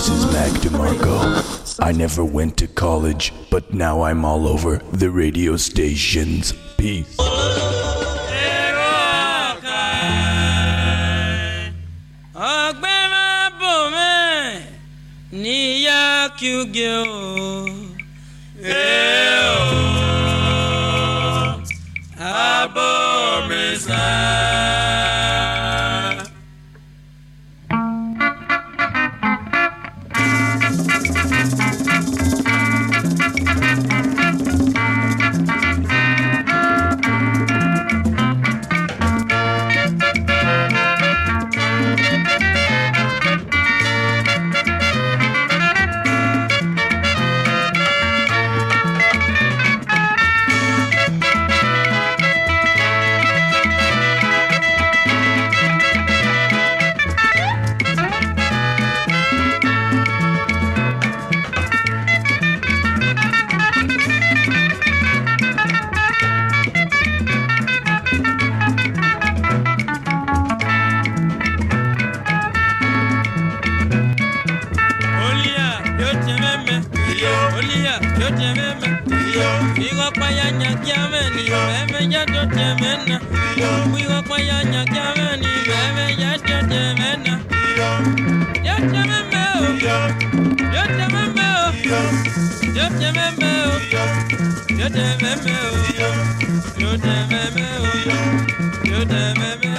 This is Mac DeMarco. I never went to college, but now I'm all over the radio stations. Peace. Yeah. de meme o yo yo de meme o yo yo de meme.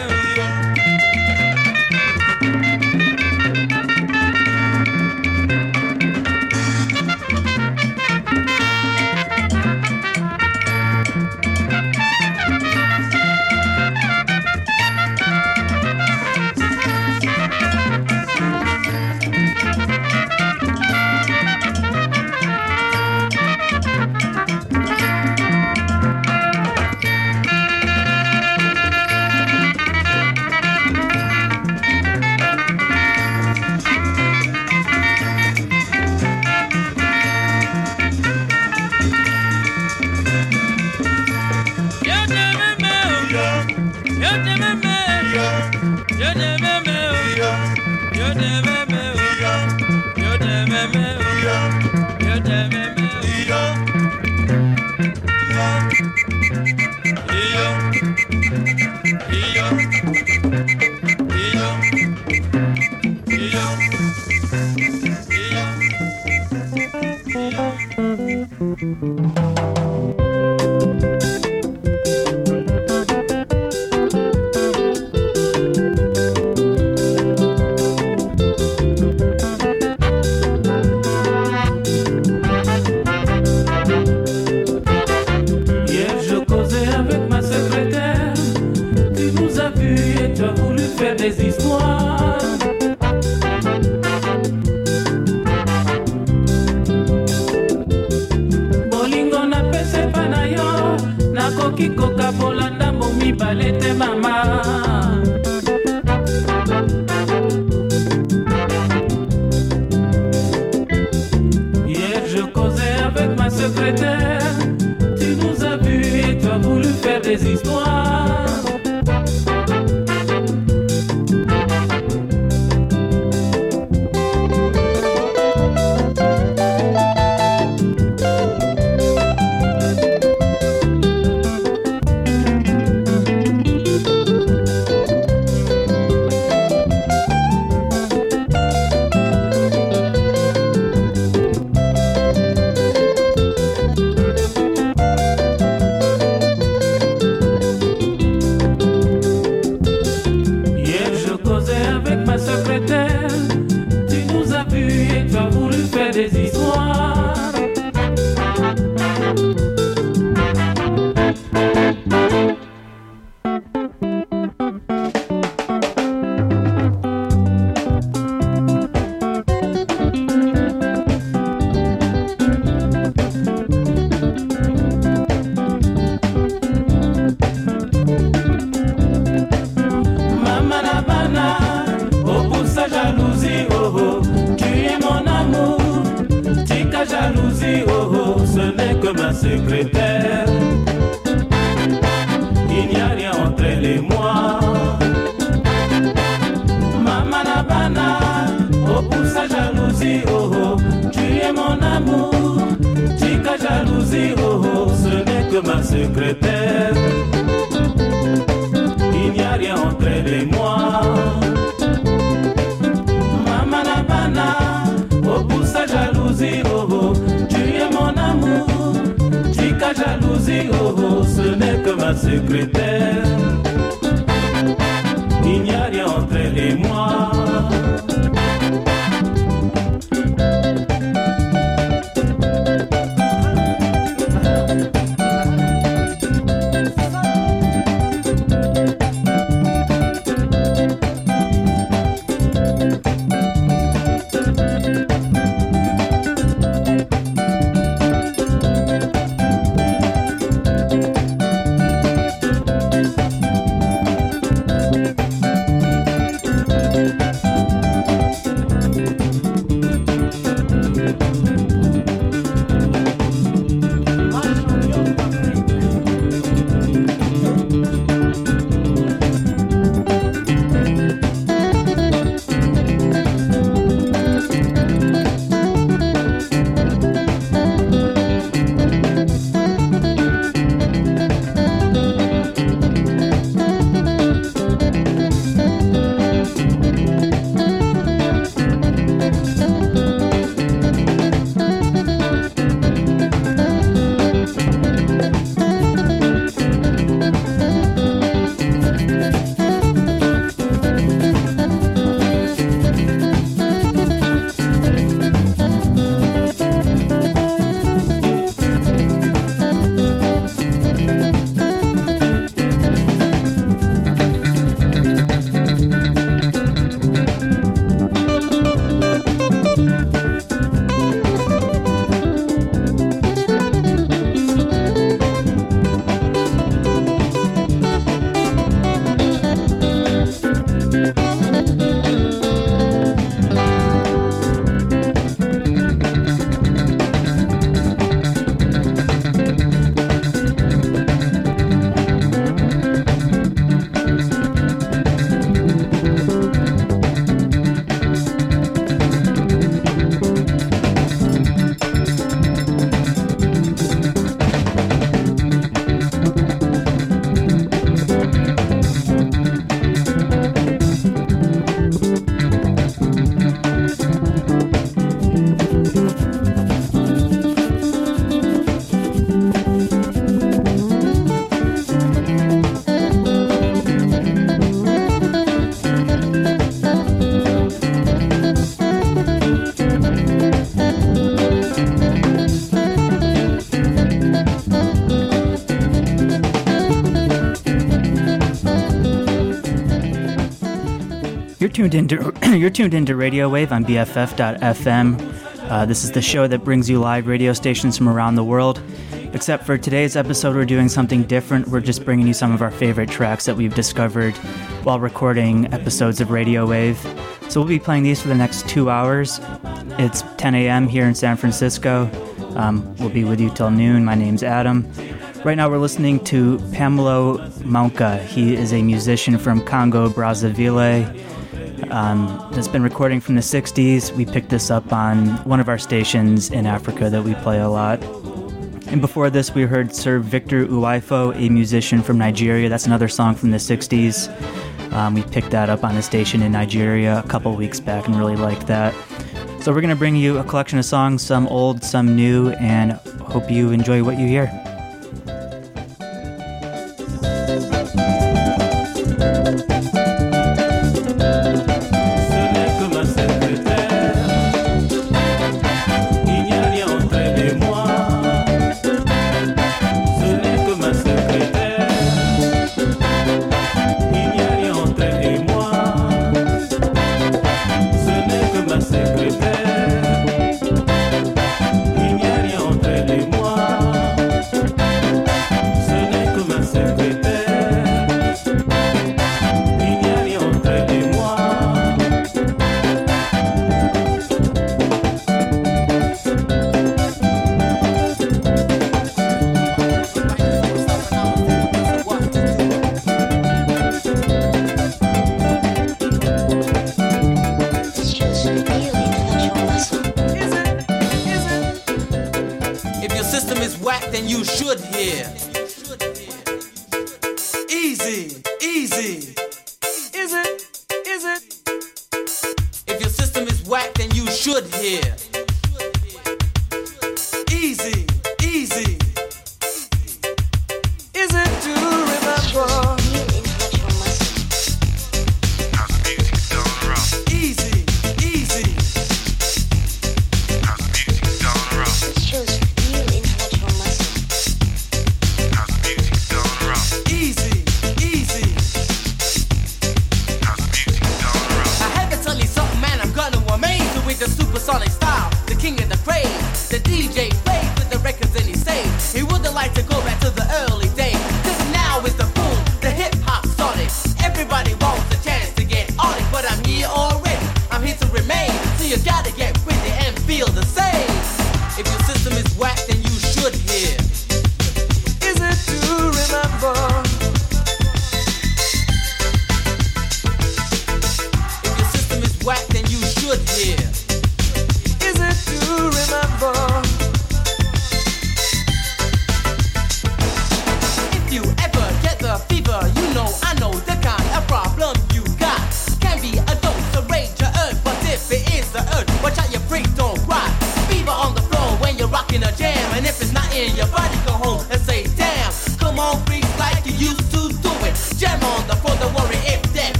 Tuned into you're tuned into Radio Wave on BFF.FM. Uh, this is the show that brings you live radio stations from around the world. Except for today's episode, we're doing something different. We're just bringing you some of our favorite tracks that we've discovered while recording episodes of Radio Wave. So we'll be playing these for the next two hours. It's 10 a.m. here in San Francisco. Um, we'll be with you till noon. My name's Adam. Right now, we're listening to Pamelo Mounk'a. He is a musician from Congo, Brazzaville. Um, that's been recording from the 60s. We picked this up on one of our stations in Africa that we play a lot. And before this, we heard Sir Victor Uwaifo, a musician from Nigeria. That's another song from the 60s. Um, we picked that up on a station in Nigeria a couple weeks back and really liked that. So we're going to bring you a collection of songs, some old, some new, and hope you enjoy what you hear.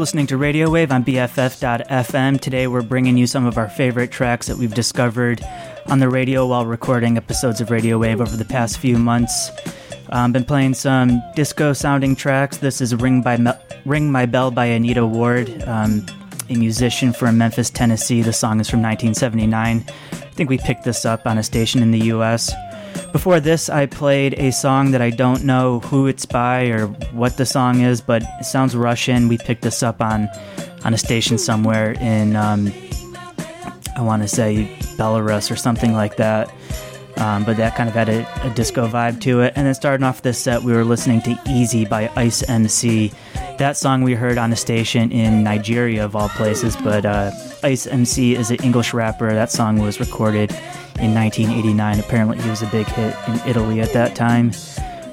Listening to Radio Wave on BFF.FM. Today we're bringing you some of our favorite tracks that we've discovered on the radio while recording episodes of Radio Wave over the past few months. Um, been playing some disco sounding tracks. This is Ring, by Me- Ring My Bell by Anita Ward, um, a musician from Memphis, Tennessee. The song is from 1979. I think we picked this up on a station in the US. Before this, I played a song that I don't know who it's by or what the song is, but it sounds Russian. We picked this up on on a station somewhere in, um, I want to say Belarus or something like that. Um, but that kind of had a, a, disco vibe to it. And then starting off this set, we were listening to Easy by Ice MC. That song we heard on a station in Nigeria, of all places. But uh, Ice MC is an English rapper. That song was recorded in 1989. Apparently, he was a big hit in Italy at that time.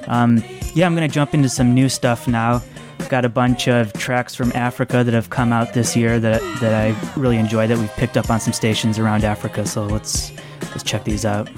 Um, yeah, I'm going to jump into some new stuff now. Got a bunch of tracks from Africa that have come out this year that that I really enjoy that we've picked up on some stations around Africa. So let's let's check these out.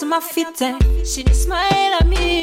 To my feet. And she just smile at me.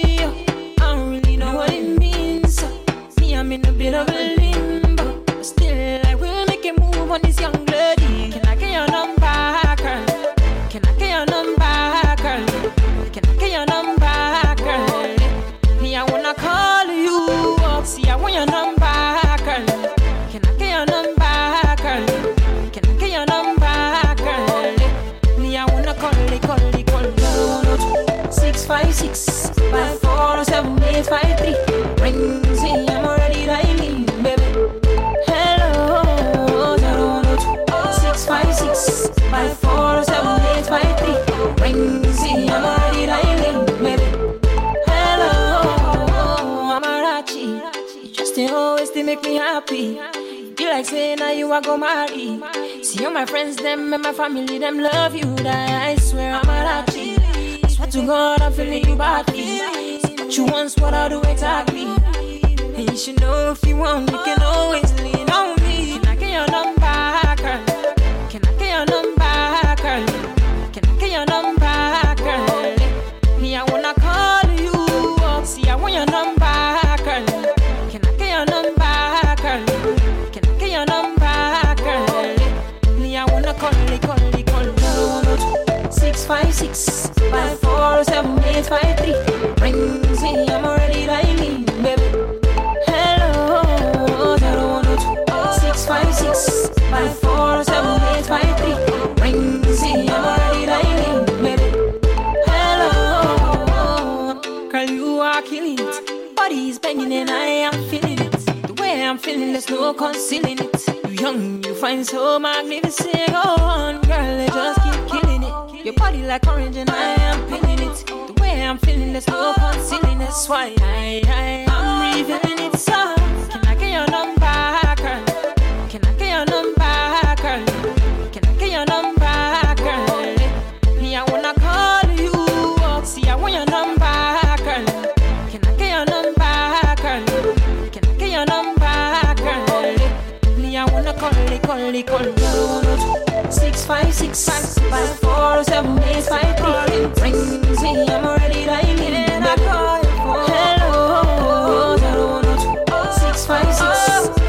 It, it, call it. Six five six five four seven eight five three. Ring me, I'm already dialing. And I call you for hello. Zero one two six five six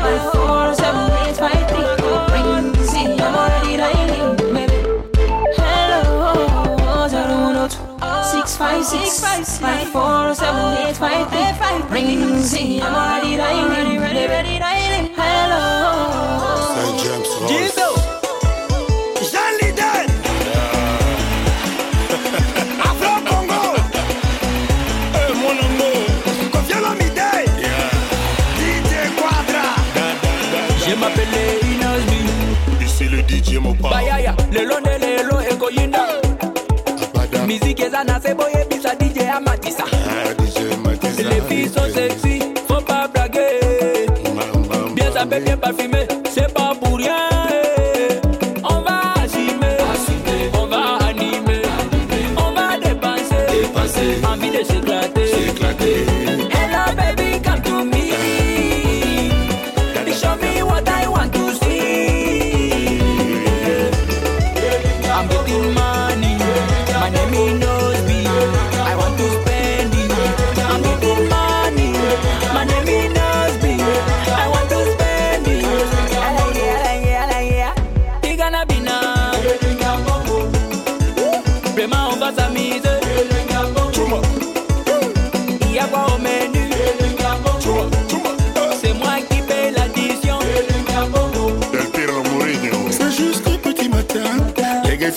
five four seven eight five three. Ring me, I'm already dialing, baby. Hello, zero one two six five six five four seven eight five three. Ring me, I'm already dialing, ready, ready, dialing. Hello. DJ Mopa Bayaya, lelo ne lelo ekoyinda. Abada Miziki eza na sebo yebisa DJ Amatisa. Ah, DJ Amatisa. Les filles sont sexy, faut pas blaguer. Bien sapé, bien parfumé.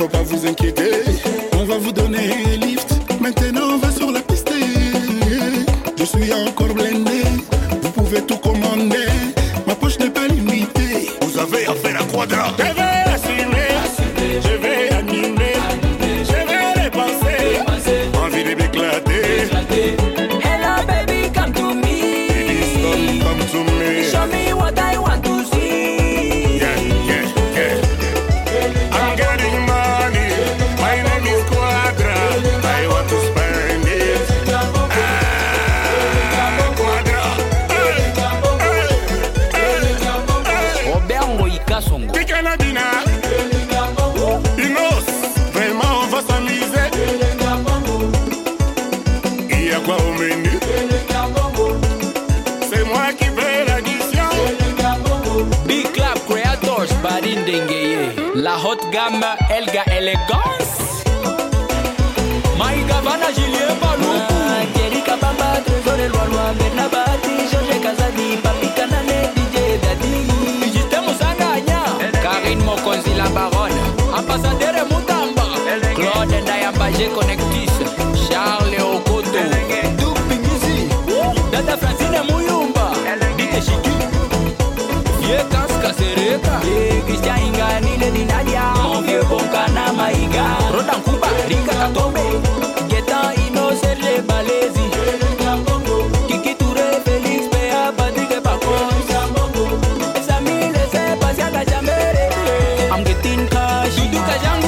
Só pra vous inquiéter Madame Elga Elegance. Maïga Vana Julien Baloukou Thierry ah, Kabamba, Trésor et Bernabati, Georges Kazadi, Papi DJ Karine Mokonzi la Baronne. Ambassadeur Moutamba Claude Ndayambagé Connectus Charles Okoto. Dada Francine Mouyumba Dite Chiki. Vieux Christian Ingani, boka na maiga. Roda nkuba likaka tombe. Inosele balezi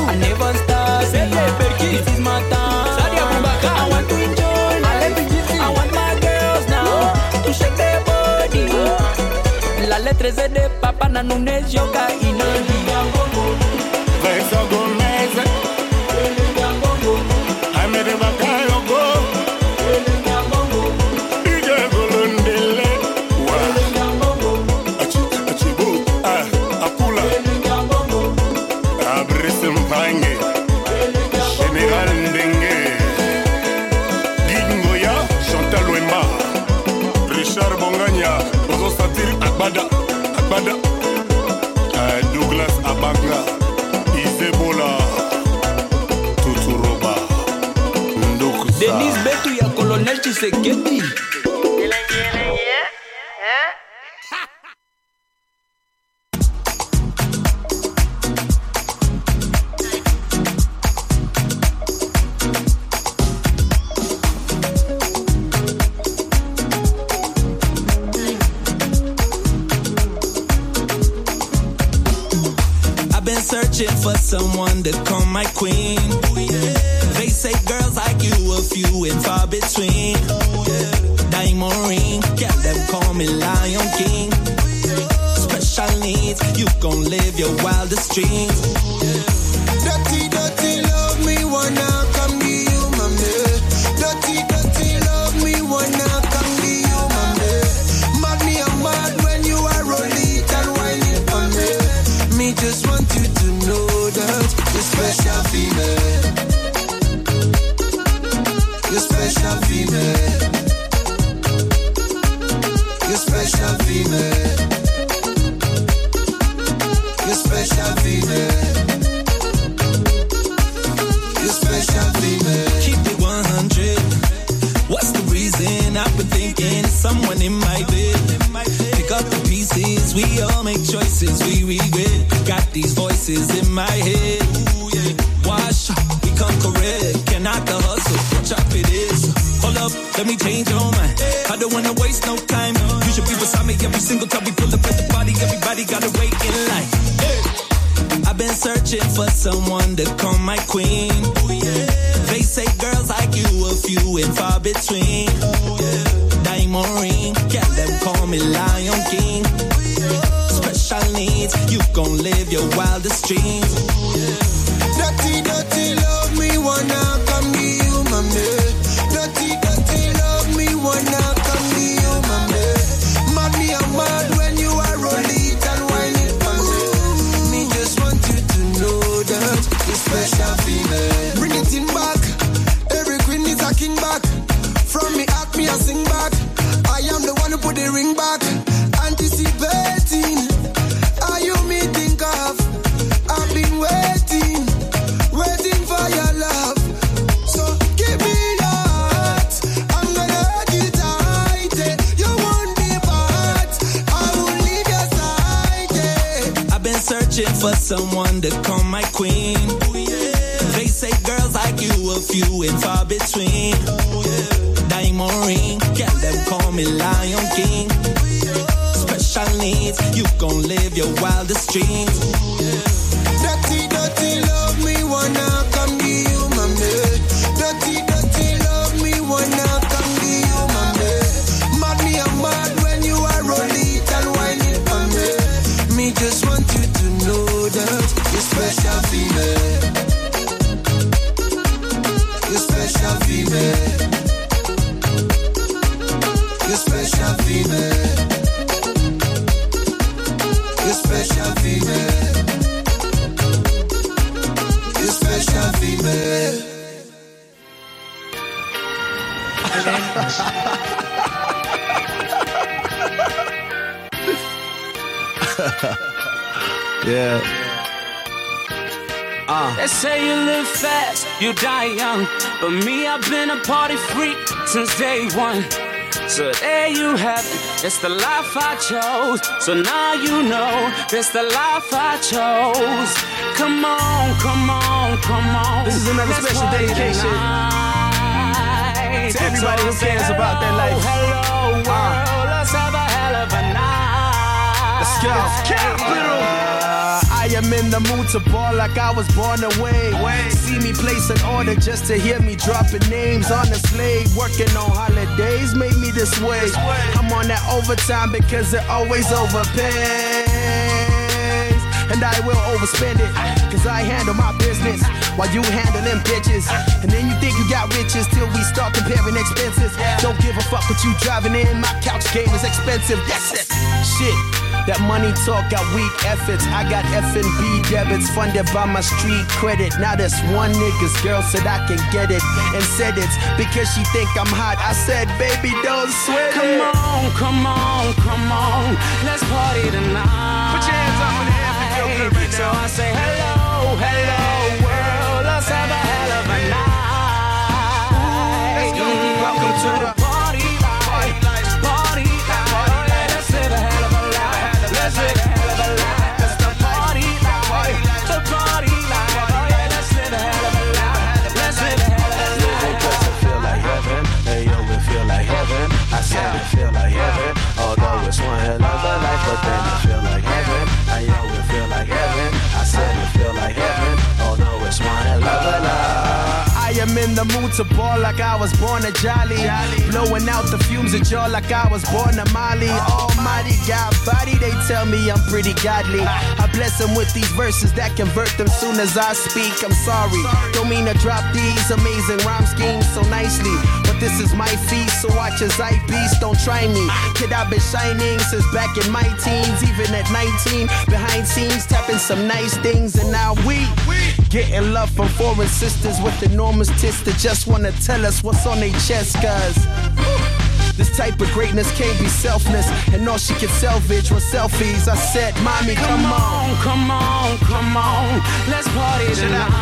i never my time oh. La de papa na nunes yoka someone that you die young. But me, I've been a party freak since day one. So there you have it, it's the life I chose. So now you know, it's the life I chose. Come on, come on, come on. This is another Let's special dedication to everybody So who cares about their life. Hello, ah. world, let's have a hell of a night. Let's go. Capital. I am in the mood to ball like I was born away. See me place an order just to hear me dropping names on the slave. Working on holidays made me this way. I'm on that overtime because it always overpays. And I will overspend it. Cause I handle my business while you handling bitches. And then you think you got riches till we start comparing expenses. Don't give a fuck what you driving in. My couch game is expensive. That's it. Shit. That money talk got weak efforts. I got F&B debits funded by my street credit. Now this one nigga's girl said I can get it and said it's because she think I'm hot. I said, baby, don't sweat Come it. Come on, come on, come on. Let's party tonight. Put your hands up in the air if you feel good right So. I say hello, hello, am in the mood to ball like I was born a jolly. Blowing out the fumes at y'all like I was born a Molly. Almighty God body, they tell me I'm pretty godly. I bless them with these verses that convert them soon as I speak. I'm sorry, don't mean to drop these amazing rhyme schemes so nicely. But this is my feast, so watch as I beast. Don't try me. Kid, I've been shining since back in my teens, even at 19. Behind scenes, tapping some nice things, and now we getting love from foreign sisters with enormous tits that just wanna tell us what's on their chest, cuz. This type of greatness can't be selfless, and all she can salvage was selfies. I said, Mommy, come, Come on. on, come on, come on. Let's party tonight.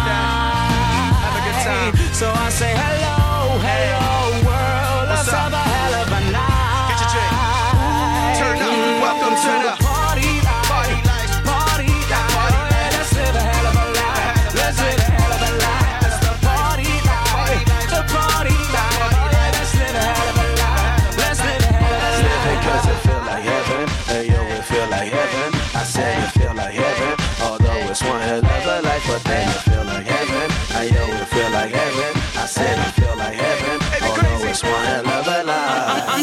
Have a good time. So I say hello, hello. Let's have a hell of a night. Get your drink. Turn up. Welcome to the party life. Let's live a hell of a life. Let's live a hell of a life. Party life. Party life. Let's live a hell of a life. Let's live a hell of a life. It feel like heaven. It feel like heaven. I said it feel like heaven. Although it's one hell of a life, but then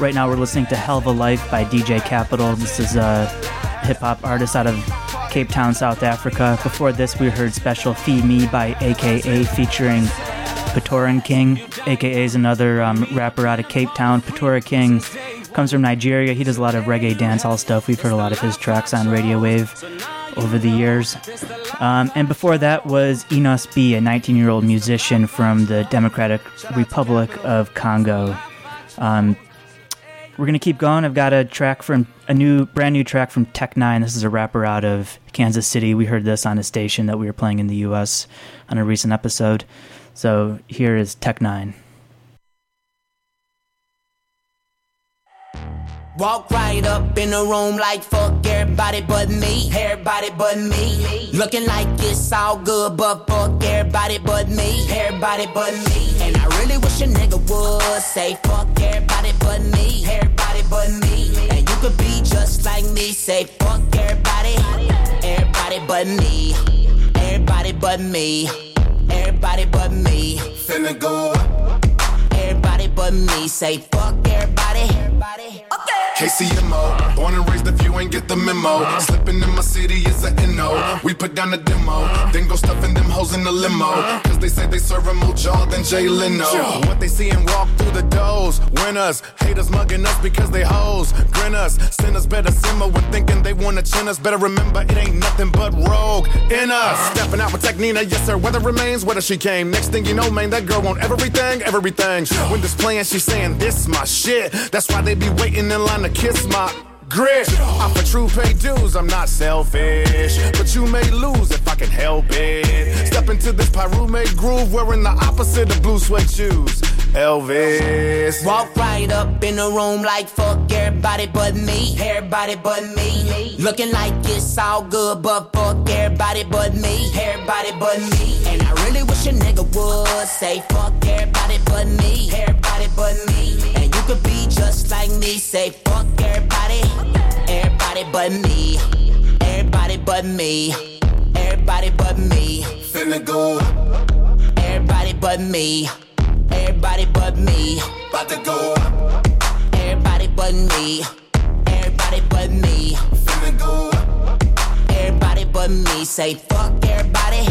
Right now we're listening to Hell of a Life by DJ Capital. This is a hip hop artist out of Cape Town, South Africa. Before this, we heard Special Fi Mi by AKA featuring Patoranking. AKA is another um, rapper out of Cape Town. Patoranking comes from Nigeria. He does a lot of reggae dancehall stuff. We've heard a lot of his tracks on Radio.wav over the years. Um, and before that was Innoss'B, a 19 year old musician from the Democratic Republic of Congo. Um, we're gonna keep going. I've got a track from a new, brand new track from Tech N9ne. This is a rapper out of Kansas City. We heard this on a station that we were playing in the U.S. on a recent episode. So here is Tech N9ne. Walk right up in the room like fuck everybody but me. Everybody but me. Looking like it's all good, but fuck everybody but me. Everybody but me. And I really wish a nigga would say fuck everybody but me. Everybody but me. And you could be just like me. Say fuck everybody. Everybody but me. Everybody but me. Everybody but me. Finna go. Everybody but me. Say fuck everybody. Everybody. KCMO, born and raised if you ain't get the memo. Slipping in my city is a NO. We put down the demo, then go stuffing them hoes in the limo. Cause they say they serving more jaw than Jay Leno. What they see and walk through the doors. Winners, haters mugging us because they hoes. Grin us, sinners better simmer when thinking they wanna chin us. Better remember it ain't nothing but rogue in us. Stepping out with Technina, yes sir. Weather remains, whether she came. Next thing you know, man, that girl want everything, everything. When displaying, she saying this my shit. That's why they be waiting in line to kiss my grit. I'm for true pay dues, I'm not selfish. But you may lose if I can help it. Step into this Pyrume groove wearing the opposite of blue suede shoes. Elvis. Walk right up in the room like fuck everybody but me. Everybody but me. Looking like it's all good, but fuck everybody but me. Everybody but me. And I really wish a nigga would say fuck everybody but me. Everybody but me. Could be just like me. Say fuck everybody. Everybody but me. Everybody but me. Everybody but me. Finna go. Everybody but me. Everybody but me. About to go. Everybody but me. Everybody but me. Finna go. Me. Say fuck everybody.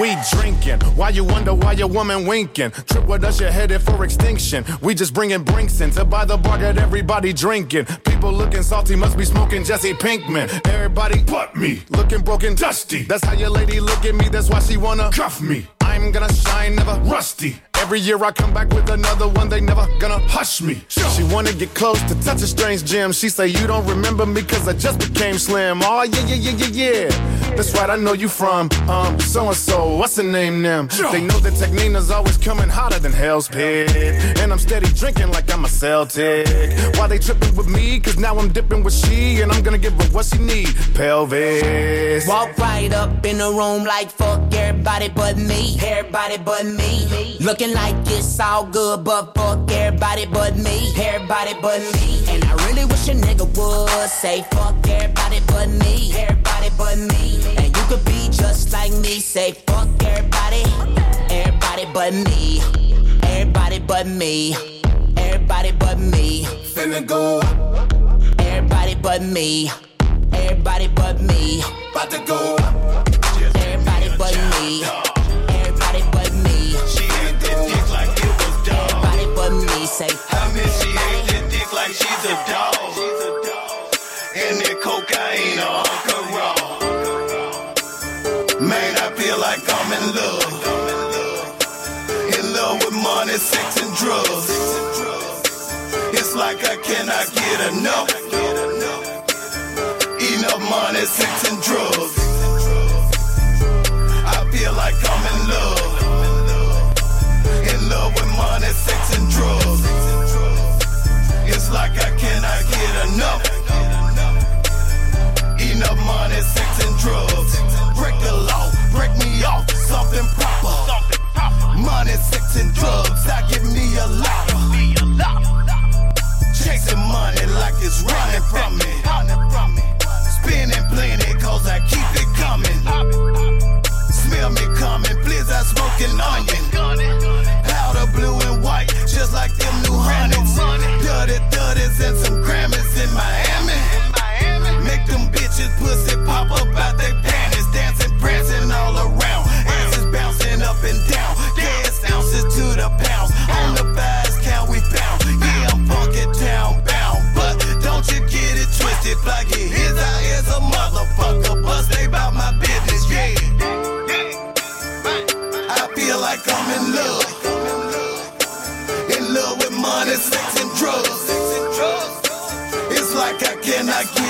We drinking. Why you wonder why your woman winking? Trip with us, you're headed for extinction. We just bringing brinks in to buy the bar, get everybody drinking. People looking salty, must be smoking Jesse Pinkman. Everybody but me, looking broken, dusty. That's how your lady look at me, that's why she wanna cuff me. I'm gonna shine, never rusty. Every year I come back with another one, they never gonna hush me. She wanna get close to touch a strange gem. She say, You don't remember me cause I just became slim. Oh, yeah, yeah, yeah, yeah, yeah. That's right, I know you from, um, so and so. What's the name, them? They know that Technina's always coming hotter than Hell's Pit. And I'm steady drinking like I'm a Celtic. Why they tripping with me? Cause now I'm dipping with she, and I'm gonna give her what she need. Pelvis. Walk right up in the room like fuck everybody but me. Everybody but me. Looking like it's all good, but fuck everybody but me. Everybody but me. And I really wish a nigga would say fuck everybody but me. Everybody but me. And you could be just like me. Say fuck everybody. Everybody but me. Everybody but me. Everybody but me. Finna go. Everybody but me. Everybody but me. About to go. Everybody but me. She's a dog. And that cocaine on her raw. Man, I feel like I'm in love. In love with money, sex, and drugs. It's like I cannot get enough. Enough money, sex, and drugs. I feel like I'm in love. In love with money, sex, and drugs. It's like I cannot get enough. Enough money, sex, and drugs. Break the law, break me off, something proper. Money, sex, and drugs. I give me a lot. Chasing money like it's running from me. Spending plenty cause I keep it coming. Smell me coming, please I smoking onion. Powder blue and white, just like them new hundreds. Dirty thirties and some Grammys in Miami. Make them bitches pussy pop up out their panties. Dancing, prancing all around. Asses bouncing up and down.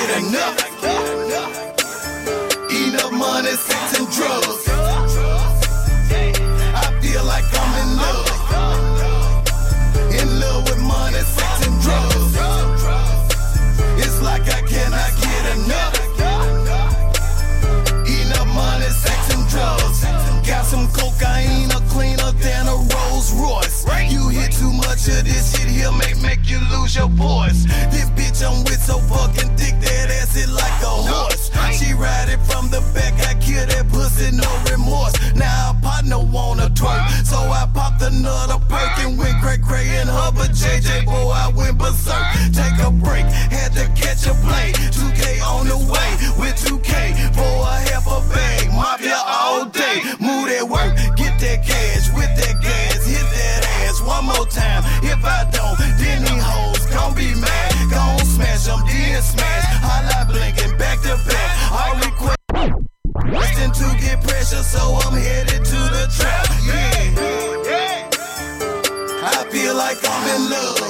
Get. Enough hit too much of this shit here, make make you lose your voice. This bitch I'm with so fucking thick that ass it like a horse. She ride it from the back, I kill that pussy, no remorse. Now a partner wanna twerk, so I popped another perk and went cray cray and her, but JJ boy I went berserk. Take a break, had to catch a plane. 2K on the way with 2K for a half a bag. Mafia all day, move that work, time. If I don't, then these hoes gon' be mad. Gon' smash them, then smash. Blinking back to back. All request. To get pressure, so I'm headed to the trap. Yeah. I feel like I'm in love.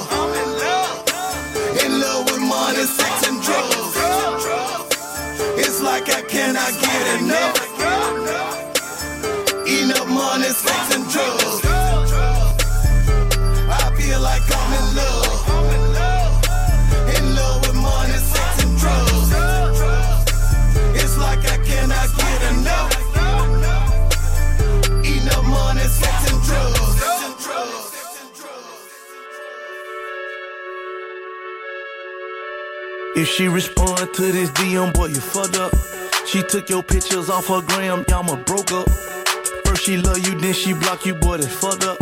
In love with money, sex, and drugs. It's like I cannot get enough. Enough money, sex, If she respond to this DM, boy, you fucked up. She took your pictures off her gram, y'all ma broke up. First she love you, then she block you, boy, that's fucked up.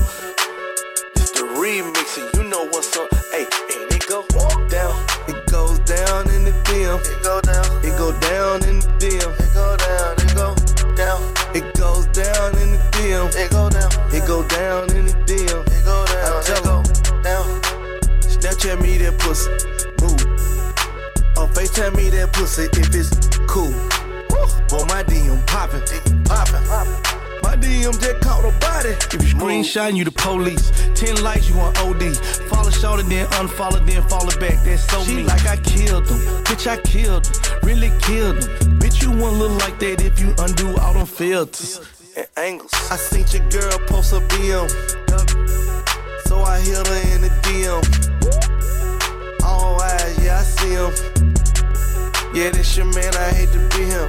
It's the remix, and you know what's up. Hey, and it go down. It goes down in the DM. It go down. It go down in the DM. It go down. It go down. It goes down in the DM. It go down. It go down in the DM. It go down. I tell it down. Snapchat me that pussy. Move. Or FaceTime me that pussy if it's cool. Boy, my DM poppin', poppin'. My DM just caught a body. If you screenshot, you the police. Ten likes, you on OD. Follow short and then unfollow, then follow back. That's so she like I killed them. Bitch, I killed them. Really killed them. Bitch, you won't look like that if you undo all them filters and angles. I seen your girl post a BM. So I hit her in the DM. All eyes, yeah, I see him. Yeah, this your man, I hate to be him.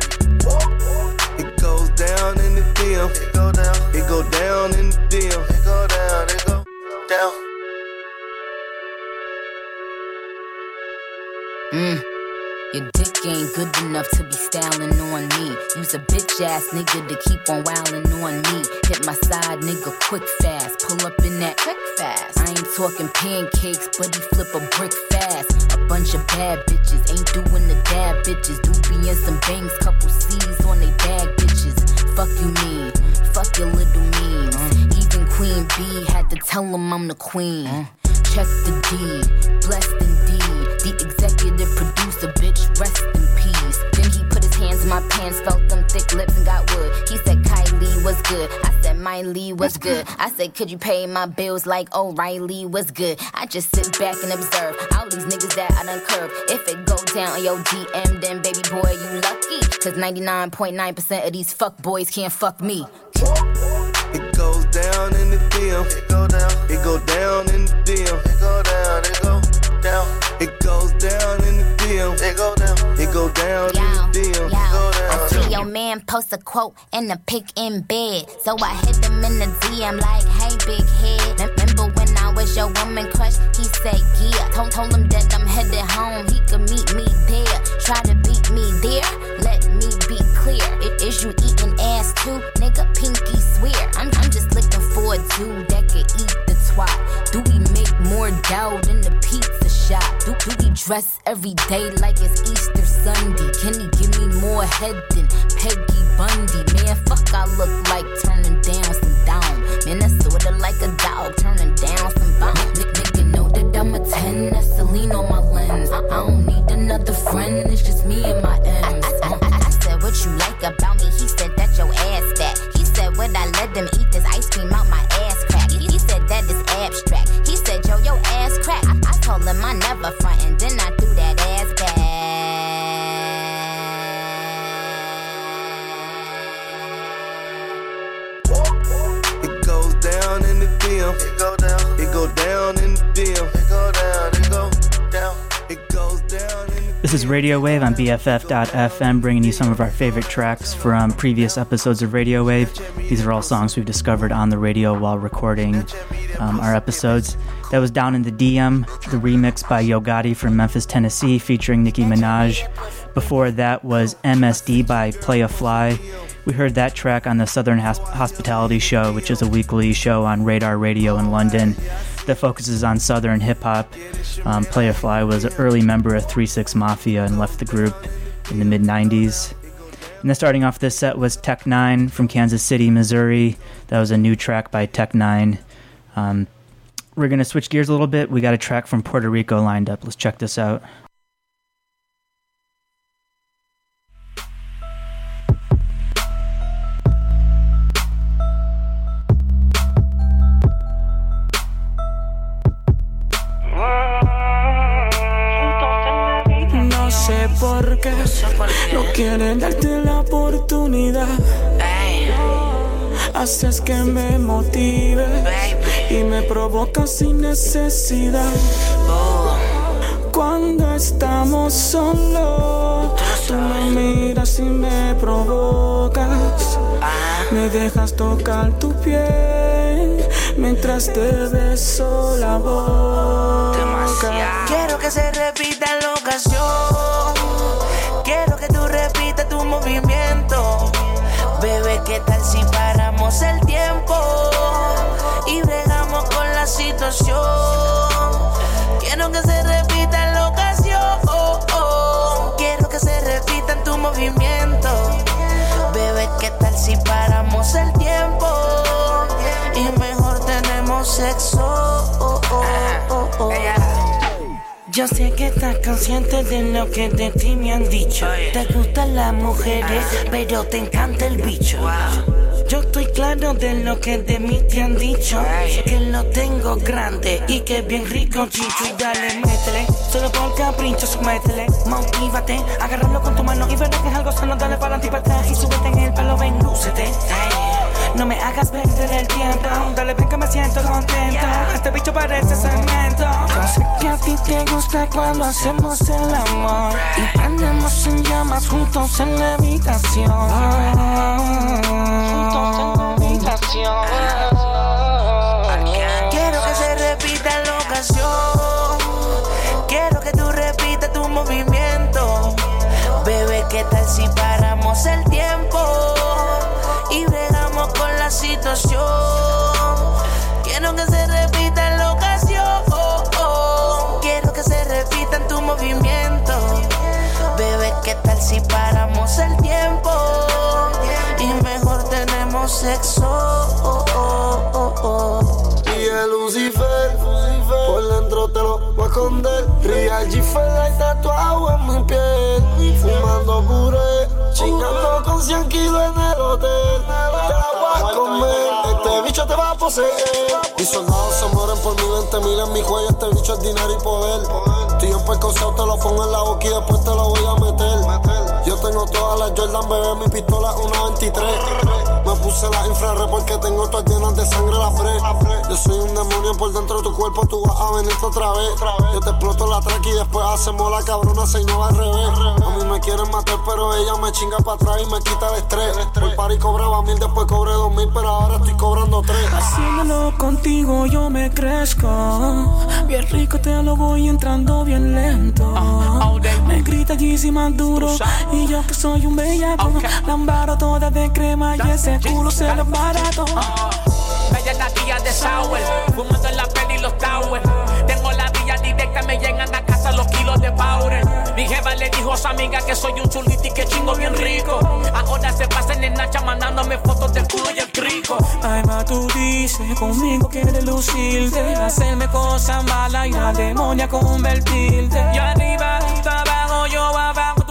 It goes down in the DM. It go down. It go down in the DM. It go down. It go down. Mm. Your dick ain't good enough to be styling on me. Use a bitch ass nigga to keep on wildin' on me. Hit my side nigga quick fast. Pull up in that quick fast. I ain't talking pancakes, but he flip a brick fast. A bunch of bad bitches ain't doing the dab bitches. Doobie and some bangs, couple C's on they bag bitches. Fuck you mean, fuck your little memes. Even Queen B had to tell him I'm the queen. Check the D, blessed indeed. The executive producer, bitch, rest in peace. Then he put his hands in my pants, felt them thick lips and got wood. He said, Kylie was good. I said, Miley was good. I said, could you pay my bills like oh, O'Reilly was good? I just sit back and observe all these niggas that I done curved. If it go down on your DM, then baby boy, you lucky. Cause 99.9% of these fuck boys can't fuck me. It goes down in the DM. It go down. It go down in the DM. It go down. It go down. It goes down in the DM. It go down. It go down in the DM. I see your man post a quote and a pic in bed. So I hit him in the DM like, hey, big head. Remember when I was your woman crush? He said, yeah. Told, told him that I'm headed home. He could meet me there. Try to beat me there. Let me be clear. It is you eating ass too? Nigga, pinky swear. I'm, I'm just looking for a dude that could eat the twat. Do we make more dough than the pizza shop? Do, do we dress every day like it's Easter Sunday? Can he give me more head than Peggy Bundy? Man, fuck, I look like turning down some down. Man, that's sorta like a dog turning down some bone. N- nigga know that I'm a 10, that's Celine on my lens. I, I don't need another friend, it's just me and my M's. Uh, I, I, I said, what you like about me? He said that your ass fat. He said, would I let them eat told him I never front, and then I threw that ass back. It goes down in the DM. It go down. It go down in the DM. It go down. It go down. It goes down in the This is Radio.wav on BFF.FM, bringing you some of our favorite tracks from previous episodes of Radio.wav. These are all songs we've discovered on the radio while recording um, our episodes. That was Down in the DM, the remix by Yo Gotti from Memphis, Tennessee, featuring Nicki Minaj. Before that was MSD by Playa Fly. We heard that track on the Southern Hos- Hospitality Show, which is a weekly show on Radar Radio in London that focuses on Southern hip hop. Um, Playa Fly was an early member of 3 6 Mafia and left the group in the mid 90s. And then starting off this set was Tech N9ne from Kansas City, Missouri. That was a new track by Tech N9ne. Um, we're going to switch gears a little bit. We got a track from Puerto Rico lined up. Let's check this out. No quieren darte la oportunidad. Haces que me motive y me provoca sin necesidad. Cuando estamos solos, tú me miras y me provocas. Me dejas tocar tu piel mientras te beso la boca. Quiero que se repita la ocasión. Movimiento. Bebé, ¿qué tal si paramos el tiempo? Y bregamos con la situación. Quiero que se repita la ocasión. Quiero que se repita en tu movimiento. Bebé, ¿qué tal si paramos el tiempo? Y mejor tenemos sexo. Yo sé que estás consciente de lo que de ti me han dicho. Te gustan las mujeres, pero te encanta el bicho. Yo estoy claro de lo que de mí te han dicho. Que lo tengo grande y que bien rico chicho. Y dale, métele, solo por capricho, métele. Motívate, agárralo con tu mano y verás que es algo sano. Dale para atrás y súbete en el palo, ven, lúcete. No me hagas perder el tiempo. Dale, ven que me siento contento. Este bicho parece cemento. Yo sé que a ti te gusta cuando hacemos el amor. Y prendemos en llamas juntos en la habitación. Juntos en la habitación. Quiero que se repita la ocasión. Quiero que tú repitas tu movimiento. Bebé, ¿qué tal si paramos el tiempo? Quiero que se repita la ocasión. Quiero que se repita en tu movimiento. Bebé, ¿qué tal si paramos el tiempo? Y mejor tenemos sexo. Y el Lucifer, por dentro te lo voy a esconder. Real G-Fella y tatuado en mi piel. Puré, chingando con 100 kilos en el hotel. Te la voy a comer, este bicho te va a poseer. Mis soldados se mueren por mi 20 mil en mi cuello. Este bicho es dinero y poder. Estoy en te lo pongo en la boca y después te lo voy a meter. Yo tengo todas las Jordan, bebé, mi pistola es una 23. Me puse la infrared porque tengo todas llenas de sangre la pre. Yo soy un demonio por dentro de tu cuerpo, tú vas a venirte otra vez. Yo te exploto la track y después hacemos la cabrona, se va al revés. Quieren matar, pero ella me chinga para atrás y me quita el estrés. Por par y cobraba mil, después cobré dos mil, pero ahora estoy cobrando tres. Haciéndolo contigo yo me crezco. Bien rico te lo voy entrando bien lento. Me grita Yeezy más duro. Y yo que soy un bellaco. Lambaro toda de crema y ese culo se lo barato. Bella natilla de sour, fumando en la peli los towers. Mi jefa le dijo a su amiga que soy un chulito y que chingo bien rico. Ahora se pasan en Nacha mandándome fotos del culo y el crico. Ay, ma, tú dices conmigo quieres lucirte. Hacerme cosas malas y la demonia convertirte. Yo arriba, tú abajo, yo abajo,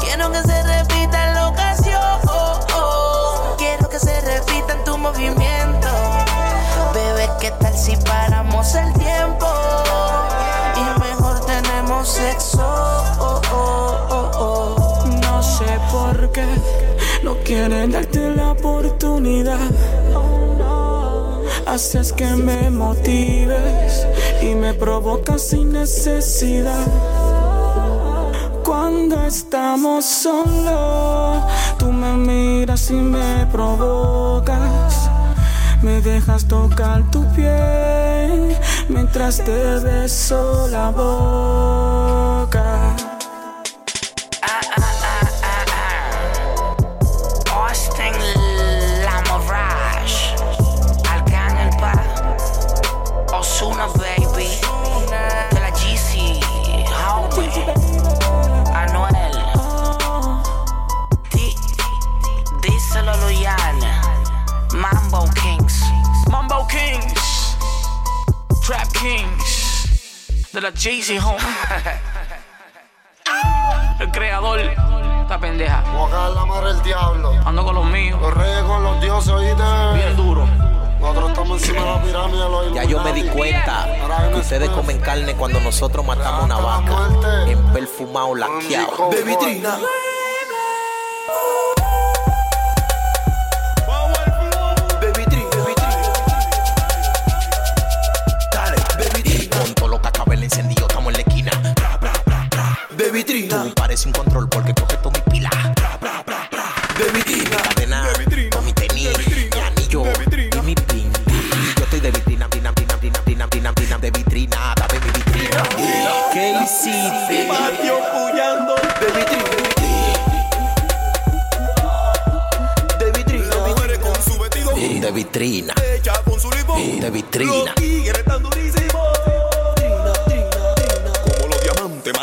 Quiero que se repita la ocasión. Quiero que se repita en tu movimiento. Bebé, ¿qué tal si paramos el tiempo? Y mejor tenemos sexo. No sé por qué no quieren darte la oportunidad. Haces que me motives y me provocas sin necesidad. Cuando estamos solos, tú me miras y me provocas. Me dejas tocar tu piel mientras te beso la boca. De la Jay-Z home. El creador, esta pendeja. Voy a caer la madre del diablo. Ando con los míos. Los reyes con los dioses, oíste. Bien duro. Nosotros estamos encima de la pirámide de los Ya yo me di cuenta que ustedes comen carne cuando nosotros matamos una vaca. En perfumado laqueado. Baby Trina. sin control porque coge todo mi pila. De vitrina, de vitrina, mi tenis, de vitrina, mi anillo de vitrina. y mi pin. Yo estoy de vitrina, de vitrina, dame mi de vitrina. De vitrina. De vitrina. De vitrina. De vitrina.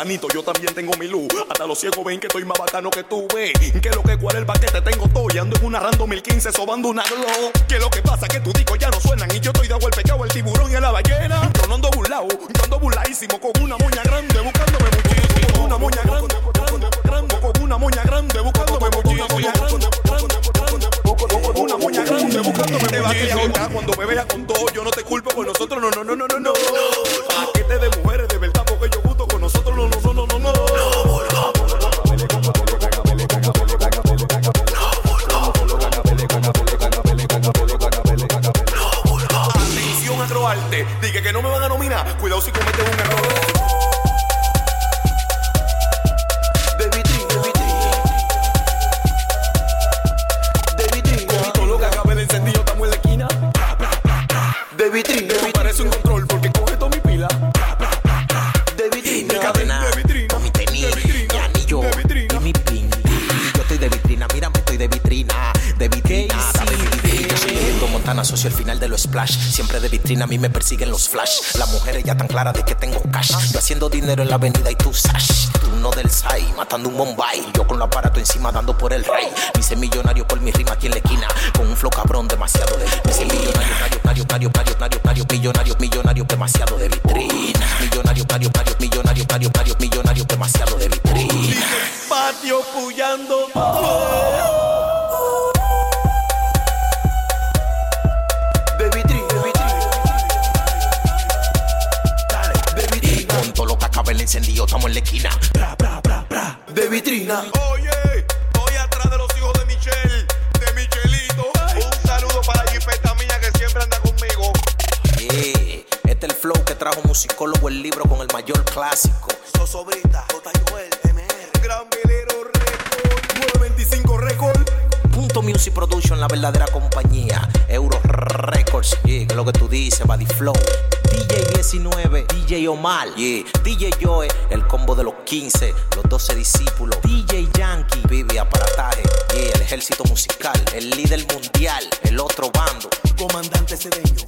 Manito, yo también tengo mi luz. Hasta los ciegos ven que estoy más bacano que tú, ves. Que lo que cuál el paquete tengo todo. Y ando en una random 1015 sobando una glow. Que lo que pasa que tus discos ya no suenan. Y yo estoy de agua el pecado, el tiburón y la ballena. Yo no ando burlao, yo ando burladísimo con una moña grande buscándome muchísimo. Con una moña grande, grande, con una moña grande buscándome muchísimo. Una moña grande buscándome Te vas a quedar cuando me veas con todo. Yo no te culpo con nosotros, no, no, no, no, no, no. Paquete de mujeres a mí me persiguen los flash. Las mujeres ya tan claras de que tengo cash. Yo haciendo dinero en la avenida y tú sash. Tú no del SAI, matando un Bombay. Yo con el aparato encima dando por el rey. psicólogo el libro con el mayor clásico. Sosobrita, Joel, MR. Gran Velero Record, 925 Record. Punto Music Production, la verdadera compañía. Euro Records, yeah, que es lo que tú dices, Body Flow. DJ 19, DJ Omar, yeah. DJ Joe, el combo de los 15, los 12 discípulos, DJ Yankee, Vivi Aparataje, yeah, el ejército musical, el líder mundial, el otro bando, comandante cedeño.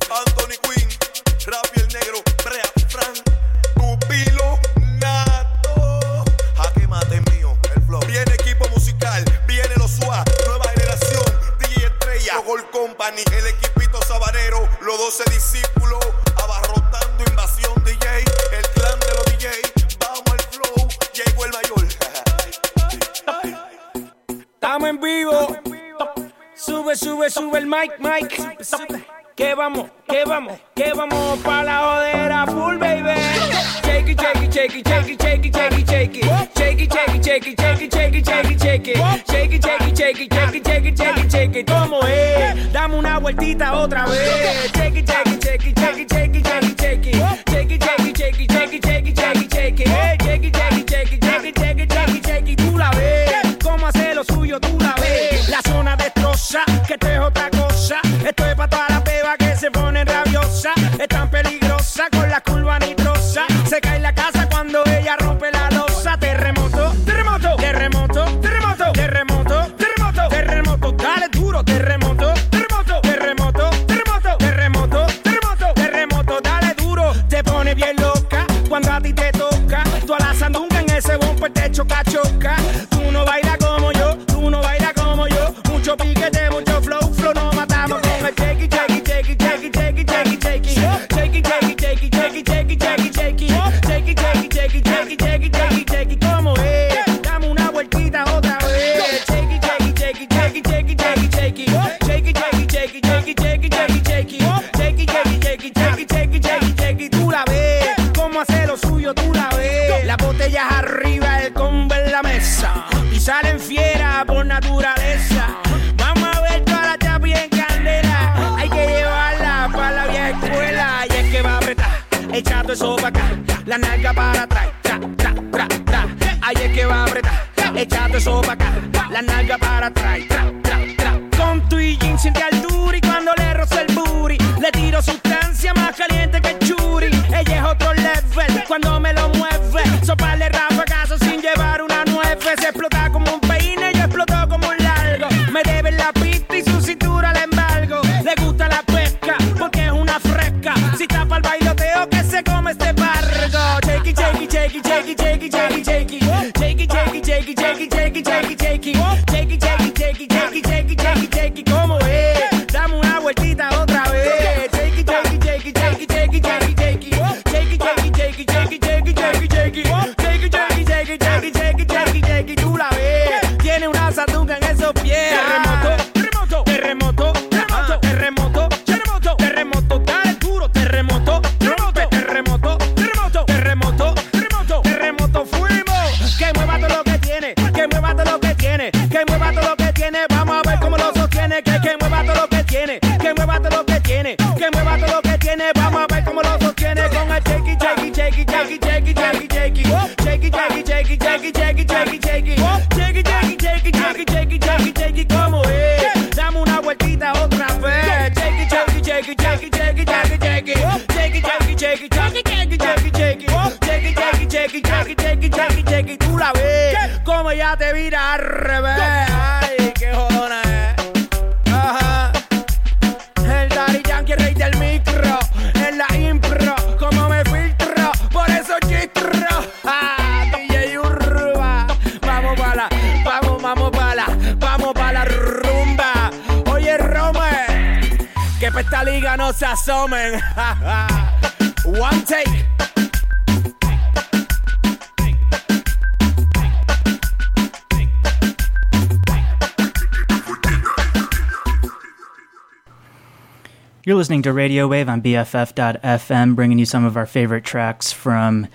strike. arriba el combo en la mesa. Y salen fiera por naturaleza. Vamos a ver toda la chapa en candela. Hay que llevarla para la vieja escuela. Y es que va a apretar, echa eso para acá. La nalga para atrás, tra, tra, es que va a apretar, echa eso para acá. La nalga para atrás. Con tu y jean siente al duri cuando le roza el booty. Le tiro sustancia más caliente que el churi. Ella es otro level cuando me se come este barco. Shakey, shakey, shakey, shakey, shakey, shakey, shakey. Shakey, shakey, shakey, shakey, shakey, shakey, shakey. Shakey, shakey, shakey, shakey, shakey, shakey. Take it, take it, take it, take it. Take it, take it, take it, take it, take it, take it, take it, como es. Dame una vueltita otra vez. Take it, take it, take it, take it, take it, take it, take it. Take it, take it, take it, take it, take it, take it, take it. Take it, take it, take it, take it, take it, take it, take it. Tú la ves como ya te vira al revés. Liga no se asomen. One take. You're listening to Radio.wav on BFF.FM, bringing you some of our favorite tracks from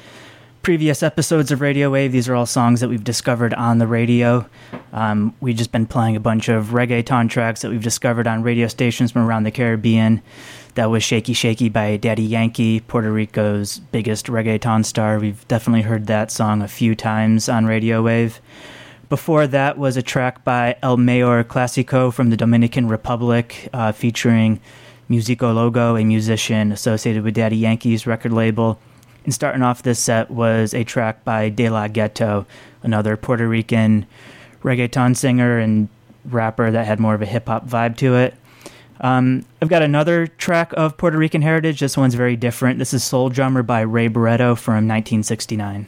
previous episodes of Radio.wav. These are all songs that we've discovered on the radio. Um, we've just been playing a bunch of reggaeton tracks that we've discovered on radio stations from around the Caribbean. That was Shaky Shaky by Daddy Yankee, Puerto Rico's biggest reggaeton star. We've definitely heard that song a few times on Radio.wav. Before that was a track by El Mayor Clásico from the Dominican Republic, uh, featuring Musicologo, a musician associated with Daddy Yankee's record label. And starting off this set was a track by De La Ghetto, another Puerto Rican reggaeton singer and rapper that had more of a hip hop vibe to it. Um, I've got another track of Puerto Rican heritage. This one's very different. This is Soul Drummer by Ray Barretto from 1969.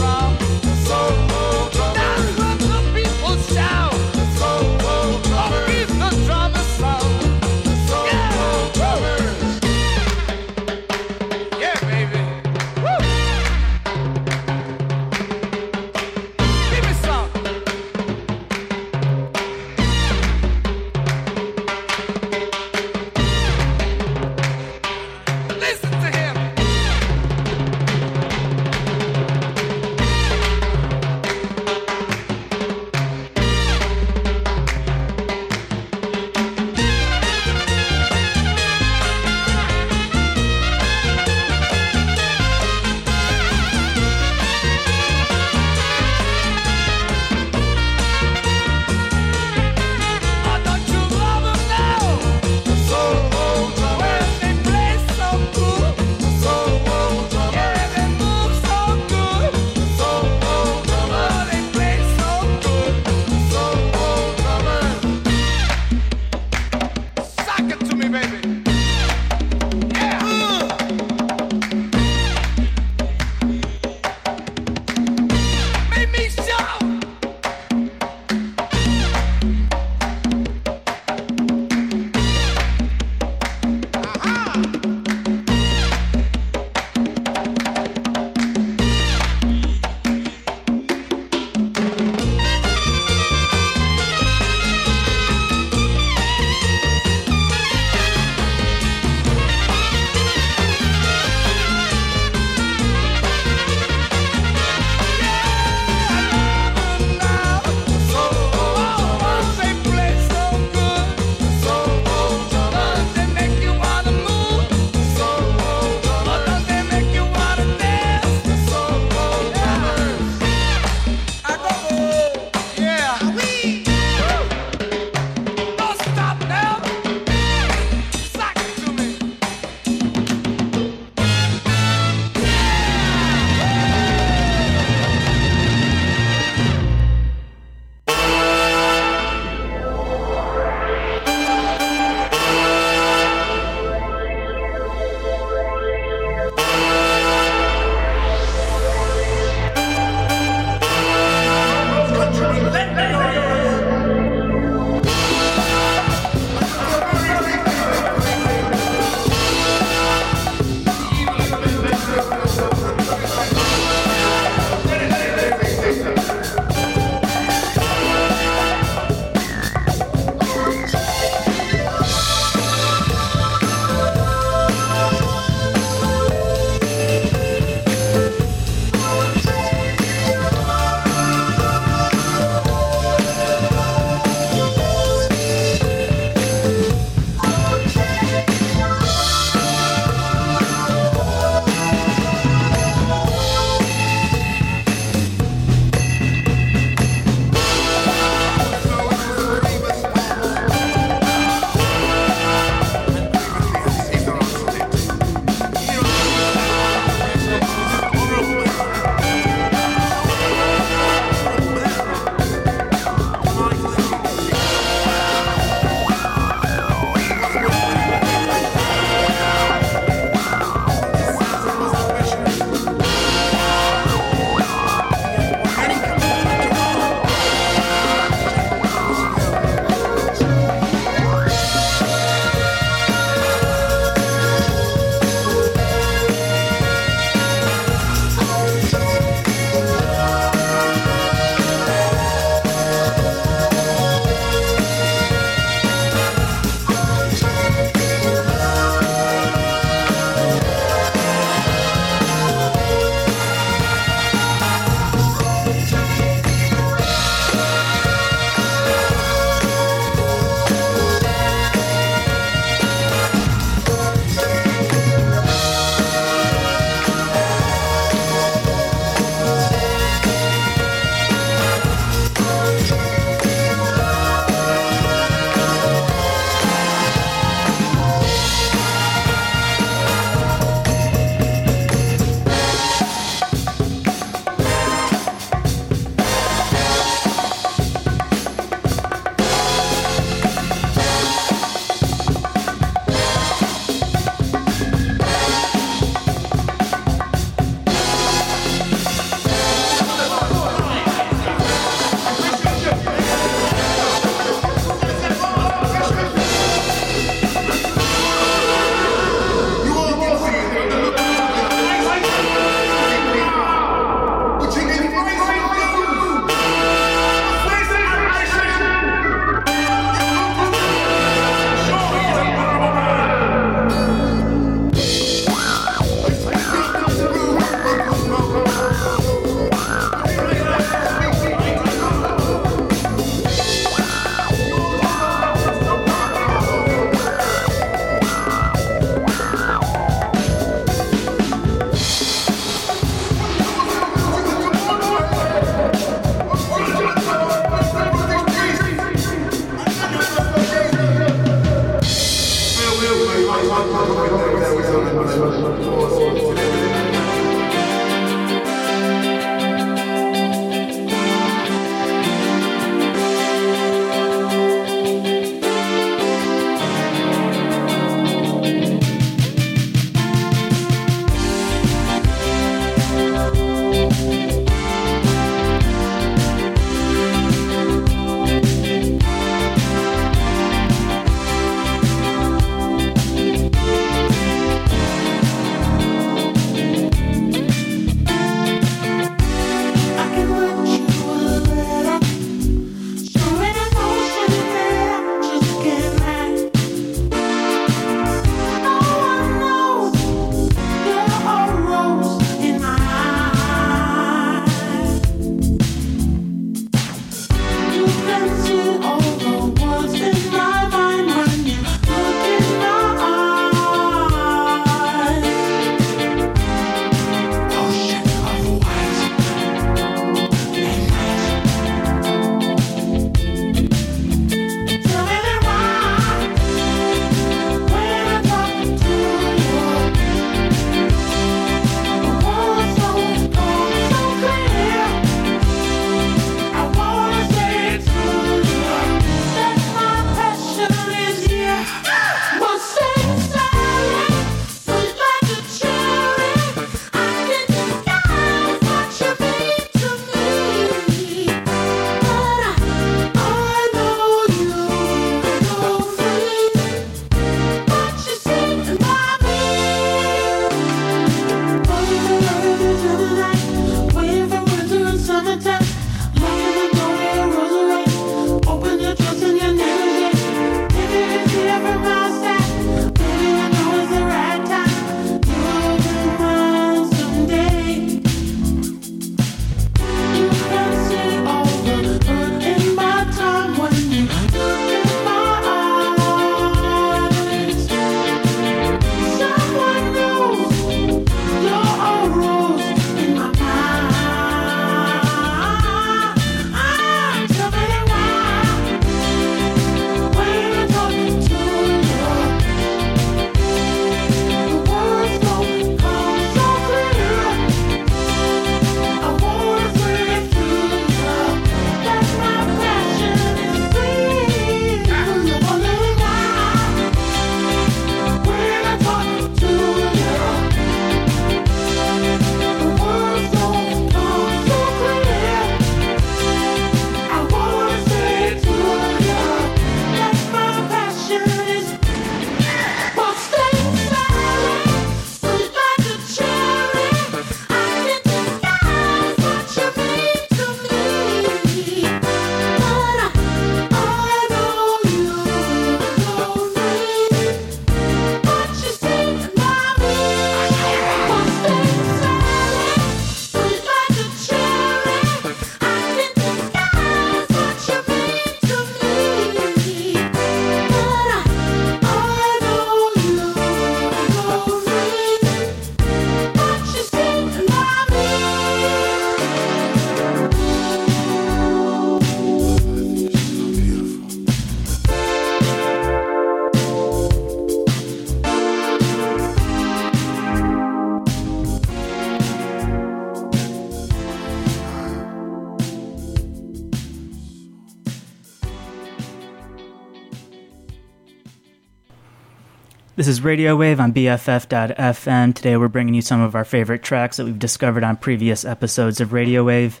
Is Radio.wav on BFF.FM. Today we're bringing you some of our favorite tracks that we've discovered on previous episodes of Radio.wav.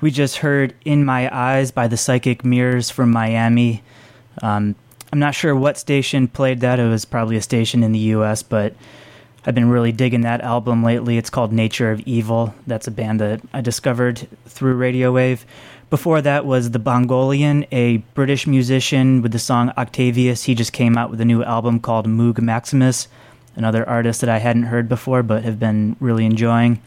We just heard In My Eyes by the Psychic Mirrors from Miami. Um, I'm not sure what station played that. It was probably a station in the US, but I've been really digging that album lately. It's called Nature of Evil. That's a band that I discovered through Radio Wave. Before that was The Bongolian, a British musician with the song Octavius. He just came out with a new album called Moog Maximus, another artist that I hadn't heard before but have been really enjoying.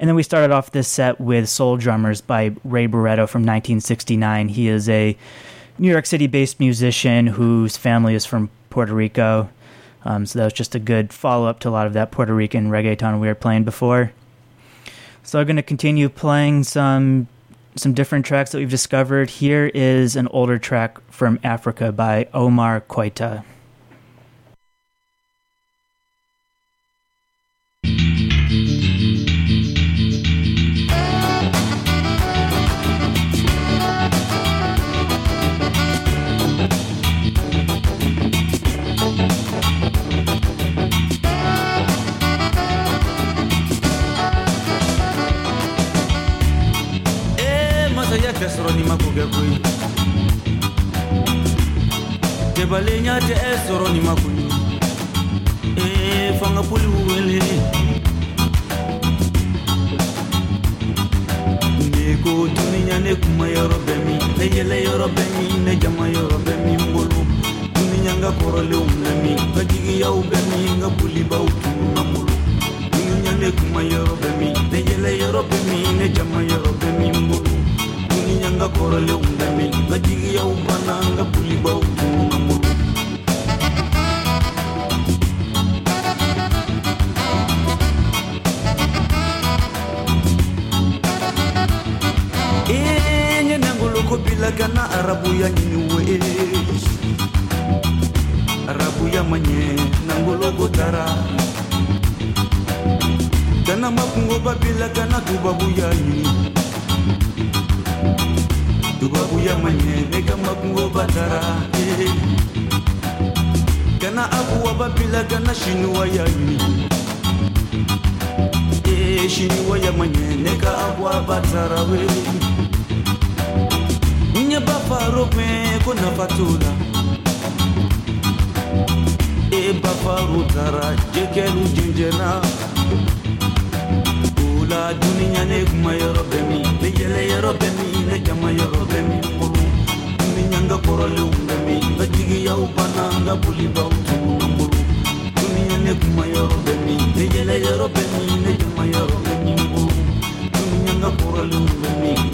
And then we started off this set with Soul Drummers by Ray Barretto from 1969. He is a New York City based musician whose family is from Puerto Rico. Um, so that was just a good follow up to a lot of that Puerto Rican reggaeton we were playing before. So I'm going to continue playing some some different tracks that we've discovered. Here is an older track from Africa by Omar Koita. Debalenya tɛ sɔrɔ ni ma ee fanga poli wele ne ko duniya ne kuma yɔrɔ bɛ ne yɛlɛ yɔrɔ bɛ ne jama yɔrɔ bɛ min bolo duniya ka kɔrɔlenw bɛ min ka jigiyaw bɛ min ka duniya ne kuma yɔrɔ bɛ ne yɛlɛ yɔrɔ bɛ ne jama yɔrɔ bɛ min bolo duniya nga kɔrɔlenw bɛ min ka jigiyaw banna ka bolo bilaka na arabu ya nyini we arabu ya manye nangoloko tara. Kana makungo babilaka na tubabu ya nyini tubabu ya manye neka makungo batara kana abuwa babilaka na shinuwa ya nyini Eh, shinuwa ya manye neka abuwa batara we nye bafaro pe ko nafa e bafaro tara jɛkɛlu jɛnjɛna o la duniya ne kuma yɔrɔ bɛ min ne yɛlɛ yɔrɔ bɛ min ne jama yɔrɔ bɛ min bolo duniya n ka kɔrɔlenw bɛ min n ka jigiyaw banna n ka bolibaw tununa ne kuma ne yɛlɛ yɔrɔ ne jama yɔrɔ bɛ min bolo duniya n ka kɔrɔlenw bɛ min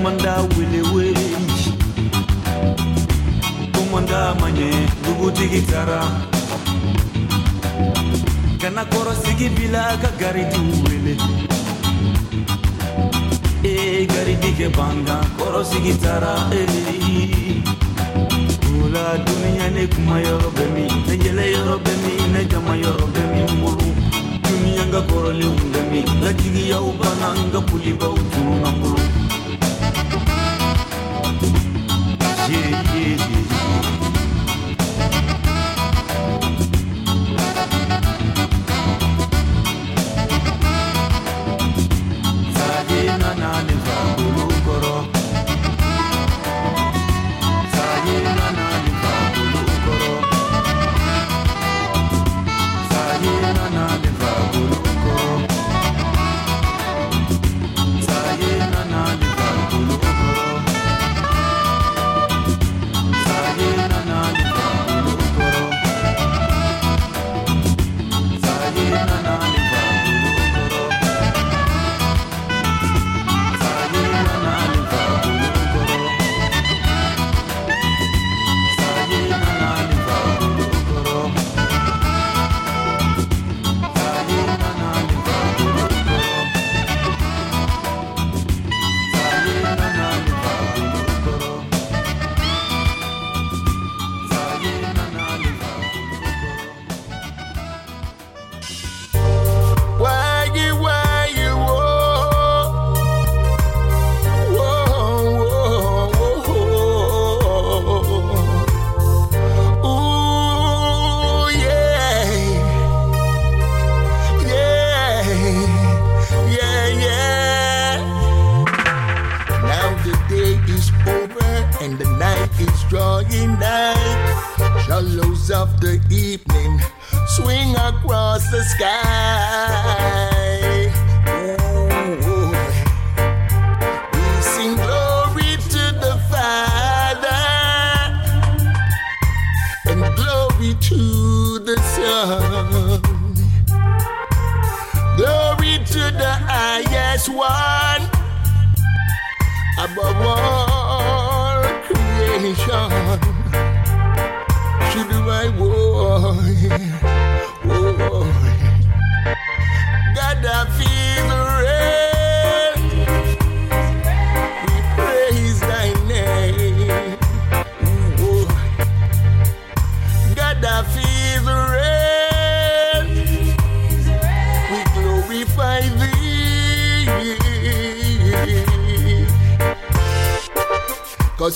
kumanda welewe kumanda manye dugutigi tara. Kana kɔrɔsigi bila ka garidi wele e garidi kɛ banga kɔrɔsigi tara ee ola duniya ne kuma yɔrɔ bɛ min ne yɛlɛ yɔrɔ bɛ min ne jama yɔrɔ bɛ bolo duniya n ka kɔrɔlenw bɛ min n ka jigiyaw banna n ka bolibaw tununa bolo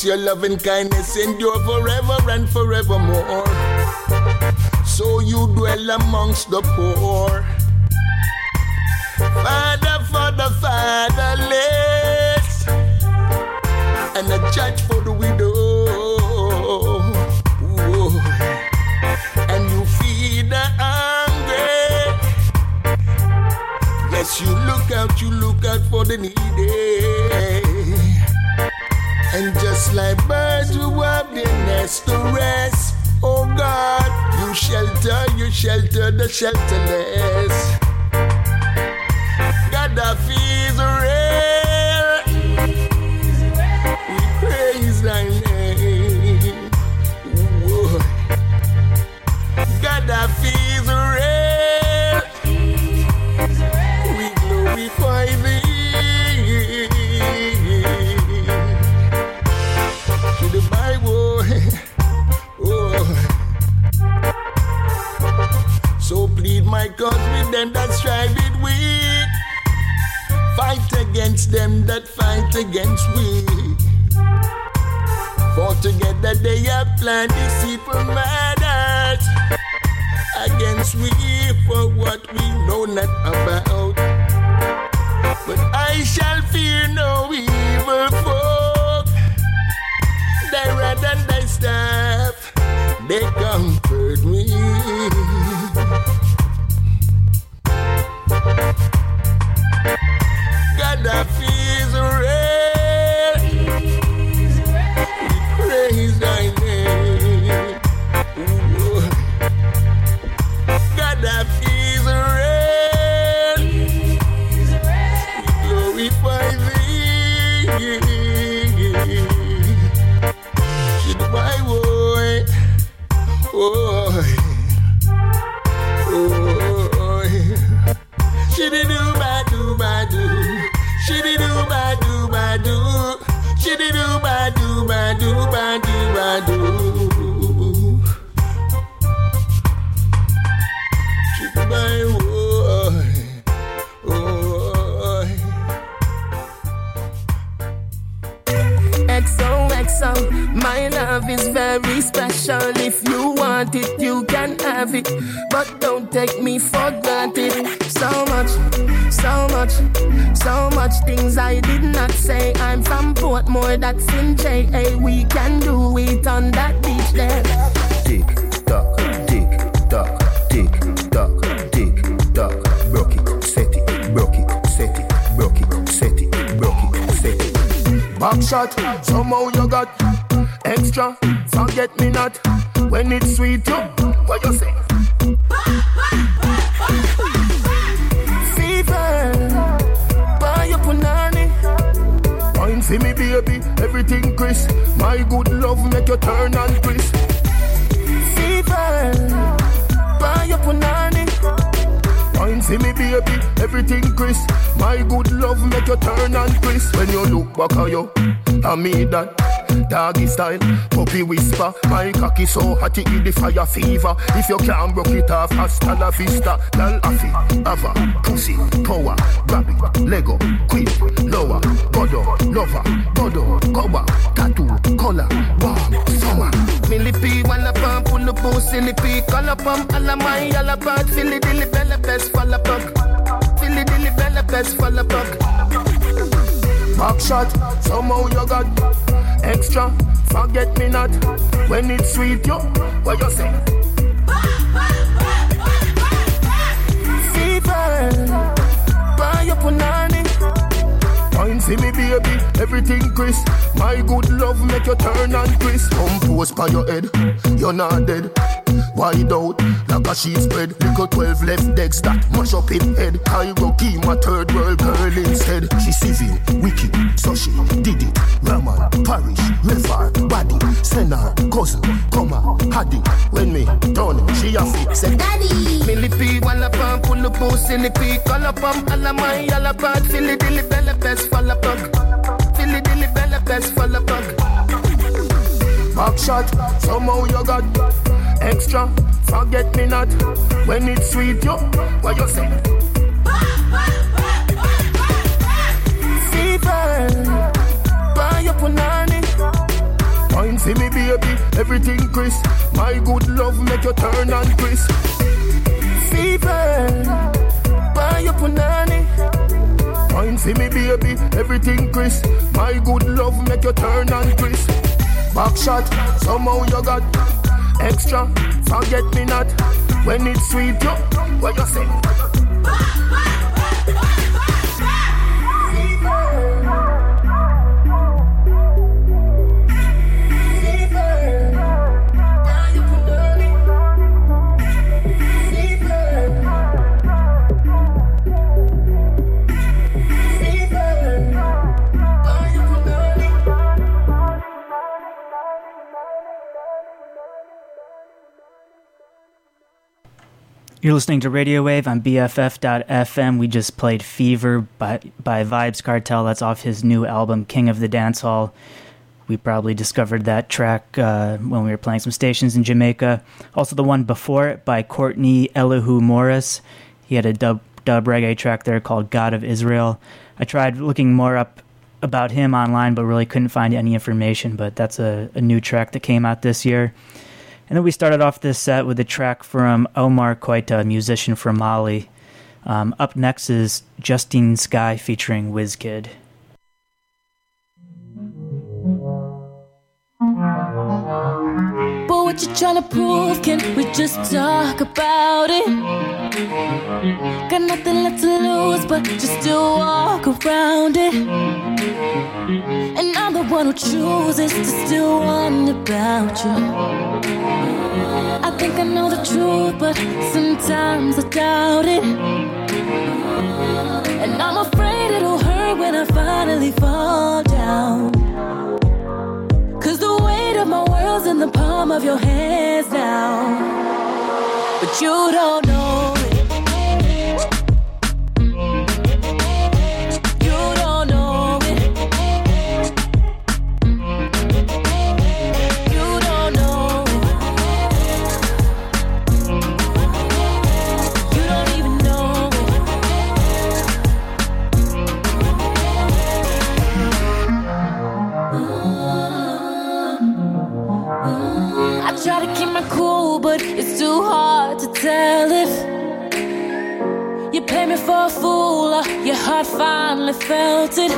your loving kindness endure forever and forevermore. So you dwell amongst the poor. Father for the fatherless. And a judge for the widow. And you feed the hungry. Yes, you look out, you look out for the needy. And just like birds who have their nest to rest, oh God, you shelter, you shelter the shelterless. God, I feel them that strive it with. Fight against them that fight against we. For together they have planned deceitful murders against we for what we know not about. But I shall fear no evil folk. Thy rod and thy staff, they comfort it give the fire fever. If you can't broke it off, hasta la vista. Lal afi, ava, pussy, power, grab it, Lego, queen, lower, godo, lover, godo, cover, tattoo, color, bomb, summer. Millipede, wanna pump, pull up, silly pea, color pump, alla my, alla bad, filly dilly bella best, fall up, filly dilly bella best, fall up. Back shot, somehow you got extra. forget me not. When it's sweet, yo, what you say? Fever, buy your see me baby, everything crisp. My good love make you turn and twist. Compose by your head, you're not dead. Wide out, like a sheet spread. Little 12 left decks that mash up in head. Go keep my third world girl instead. She civil, wicked, so she did it. Raman, parish, river, body, senna, cousin, comma, haddy. When me done, she a fit, say daddy. Millipede, wallapam, pull up, silly pea, collapam, alamai, alabad, silly dilly, bella best, fallapug. Silly dilly, bella best, fallapug. Back shot, somehow you got extra. Forget me not when it's sweet, yo. What you say? Fever, buy your punani. Wine see me baby, everything crisp. My good love make you turn and crisp. Fever, buy your punani. Wine see me baby, everything crisp. My good love make you turn and crisp. Back shot, somehow you got extra. Forget me not when it's sweet, yo. What you say? You're listening to Radio.wav on BFF.FM. We just played Fever by, by Vybz Kartel. That's off his new album, King of the Dancehall. We probably discovered that track uh, when we were playing some stations in Jamaica. Also, the one before it by Courtney Elihu Morris. He had a dub, dub reggae track there called God of Israel. I tried looking more up about him online, but really couldn't find any information. But that's a, a new track that came out this year. And then we started off this set with a track from Omar Koita, a musician from Mali. Um, up next is Justine Skye featuring Wizkid. What you tryna prove? Can we just talk about it? Got nothing left to lose, but just to walk around it. And I'm the one who chooses to still wonder about you. I think I know the truth, but sometimes I doubt it. And I'm afraid it'll hurt when I finally fall down. In the palm of your hands now. But you don't know you pay me for a fool or your heart finally felt it.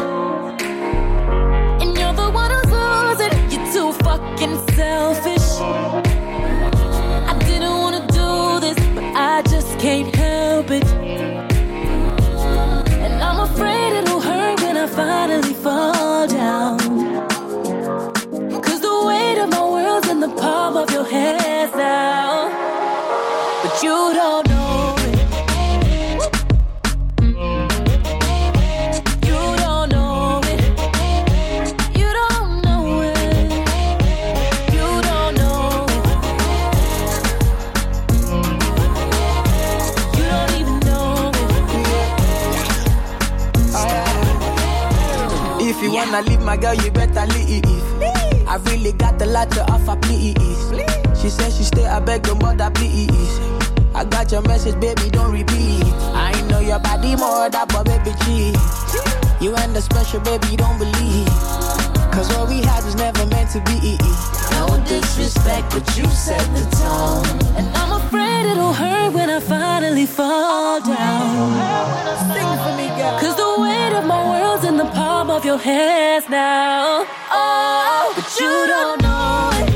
And you're the one who's losing, you're too fucking selfish. I didn't wanna do this, but I just can't help it. And I'm afraid it'll hurt when I finally fall You wanna leave my girl, you better leave. I really got a lot to offer, please. She said she stay, I beg your mother, please. I got your message, baby, don't repeat. I know your body more, that but baby, cheat. You and the special, baby, don't believe. Cause what we had was never meant to be. No disrespect, but you set the tone. And I'm it'll hurt when I finally fall down. Cause the weight of my world's in the palm of your hands now. Oh, but you don't know it.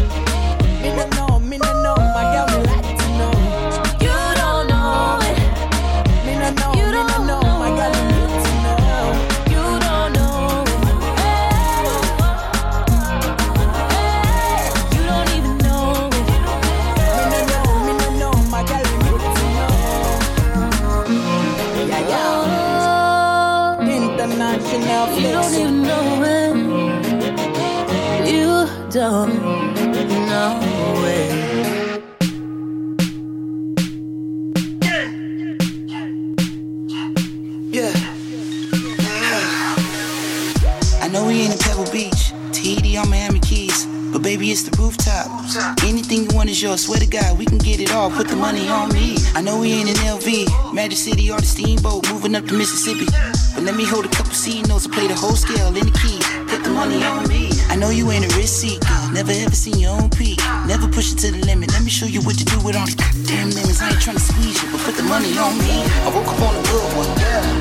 Anything you want is yours. Swear to God, we can get it all. Put the money on me. I know we ain't in LV, Magic City or the Steamboat, moving up to Mississippi. But let me hold a couple C notes and play the whole scale in the key. Put the money on me. I know you ain't a risk seeker, never ever seen your own peak. Never push it to the limit. Let me show you what to do with all these goddamn lemons. I ain't trying to squeeze you, but put the money on me. I woke up on a good one,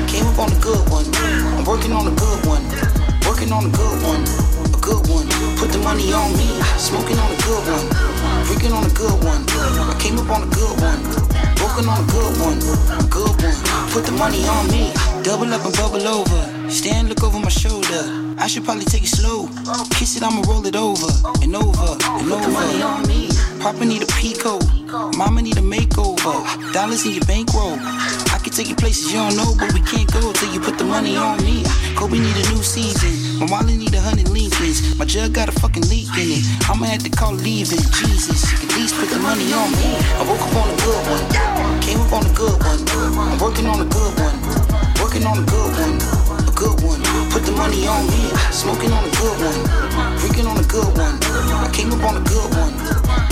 came up on a good one. I'm working on a good one, working on a good one, a good one. Put the money on me, smoking on a good one, drinking on a good one. I came up on a good one, working on a good one, good one. Put the money on me, double up and bubble over. Stand, look over my shoulder. I should probably take it slow. Kiss it, I'ma roll it over and over and over. Put the money on me. Papa need a pico. Mama need a makeover. Dollars in your bankroll. Can take you places you don't know, but we can't go till you put the money on me. Kobe need a new season. My wallet need a hundred Lincolns. My jug got a fucking leak in it. I'ma have to call leaving. Jesus, you can at least put the money on me. I woke up on a good one. Came up on a good one. I'm working on a good one. Working on a good one. A good one. Put the money on me. Smoking on a good one. Drinking on a good one. I came up on a good one.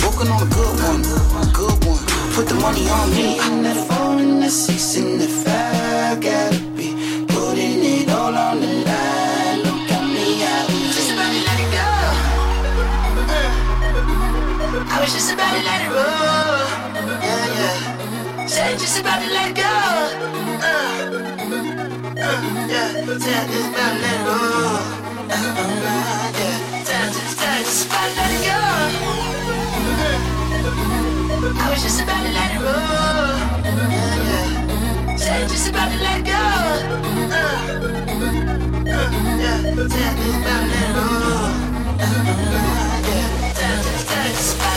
Working on a good one. A good one. Put the money on me. The four, in the six, in the five, gotta be putting it all on the line. Look at me, I was just about to let it go. I was just about to let it roll. Yeah, yeah. Said just about to let it go. Uh, uh, yeah, said just about to let it roll. Uh, uh, yeah, was just about to let it roll. Yeah. Said just about to let go. Uh, uh, yeah, said just about to let it roll. Uh, yeah, said just, about to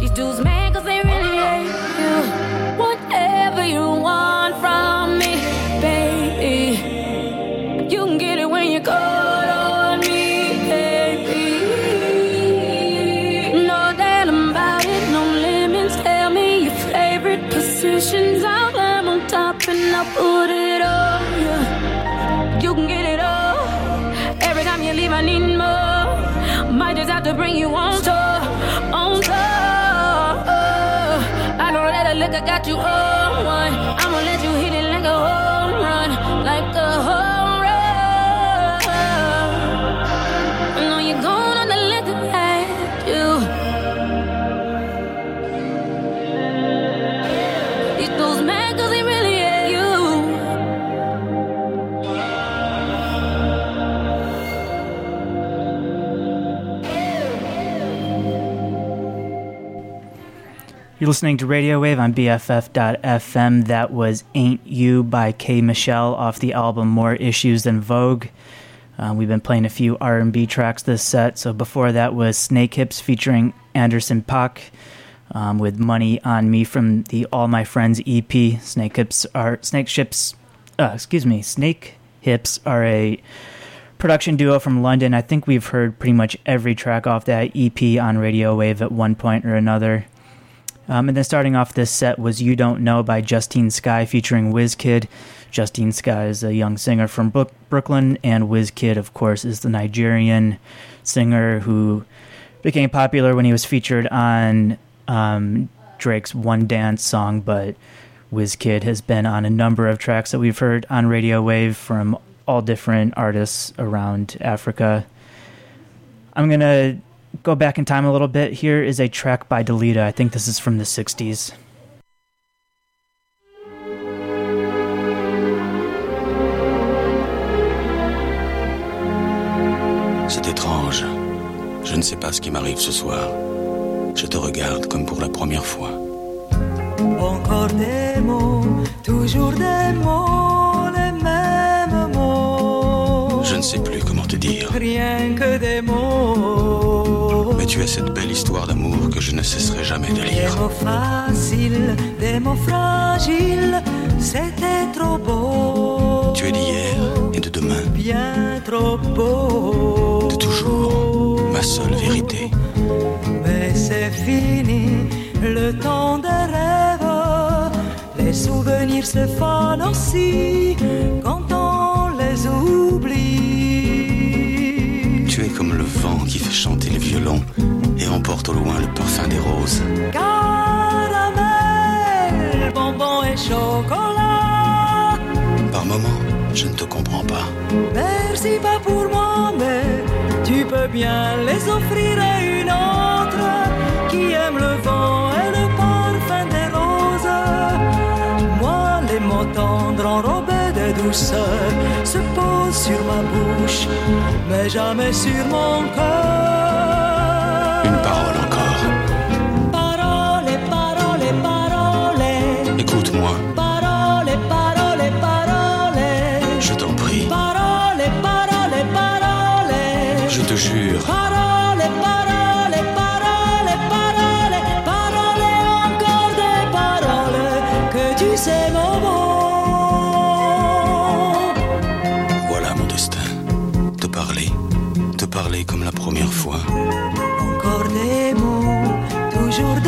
These dudes mad got you on You're listening to Radio.wav on BFF.FM. That was Ain't You by K. Michelle off the album More Issues Than Vogue. Uh, we've been playing a few R&B tracks this set. So before that was Snake Hips featuring Anderson Paak um, with Money on Me from the All My Friends EP. Snake Hips are Snake Ships. Uh, excuse me. Snake Hips are a production duo from London. I think we've heard pretty much every track off that EP on Radio.wav at one point or another. Um, and then starting off this set was You Don't Know by Justine Skye featuring WizKid. Justine Skye is a young singer from Brook- Brooklyn, and WizKid, of course, is the Nigerian singer who became popular when he was featured on um, Drake's One Dance song. But WizKid has been on a number of tracks that we've heard on Radio.wav from all different artists around Africa. I'm going to go back in time a little bit. Here is a track by Delita. I think this is from the 60s. C'est étrange. Je ne sais pas ce qui m'arrive ce soir. Je te regarde comme pour la première fois. Encore des mots, toujours des mots, les mêmes mots. Je ne sais plus comment te dire. Rien que des mots. Tu as cette belle histoire d'amour que je ne cesserai jamais de Des lire. mots faciles, des mots fragiles, c'était trop beau. Tu es d'hier et de demain, Bien trop beau. de toujours, ma seule vérité. Mais c'est fini, le temps des rêves. Les souvenirs se fanent aussi quand vent qui fait chanter le violon et emporte au loin le parfum des roses. Caramel, bonbon et chocolat. Par moments, je ne te comprends pas. Merci pas pour moi, mais tu peux bien les offrir à une autre qui aime le vent et le parfum des roses. Moi, les mots tendres enrobés douceur se pose sur ma bouche, mais jamais sur mon cœur. Une parole encore. Parole, parole, parole. Écoute-moi, Parole, parole, parole. je t'en prie. Parole, parole, parole. Je te jure, Parole, parole, parole, parole, parole, encore des paroles que tu sais parler comme la première fois. Encore des mots, toujours des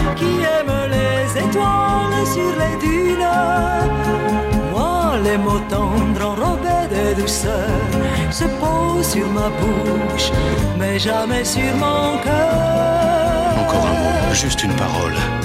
étoiles sur les dunes. Moi, les mots tendres enrobés de douceur se posent sur ma bouche, mais jamais sur mon cœur. Encore un mot, juste une parole. Parole,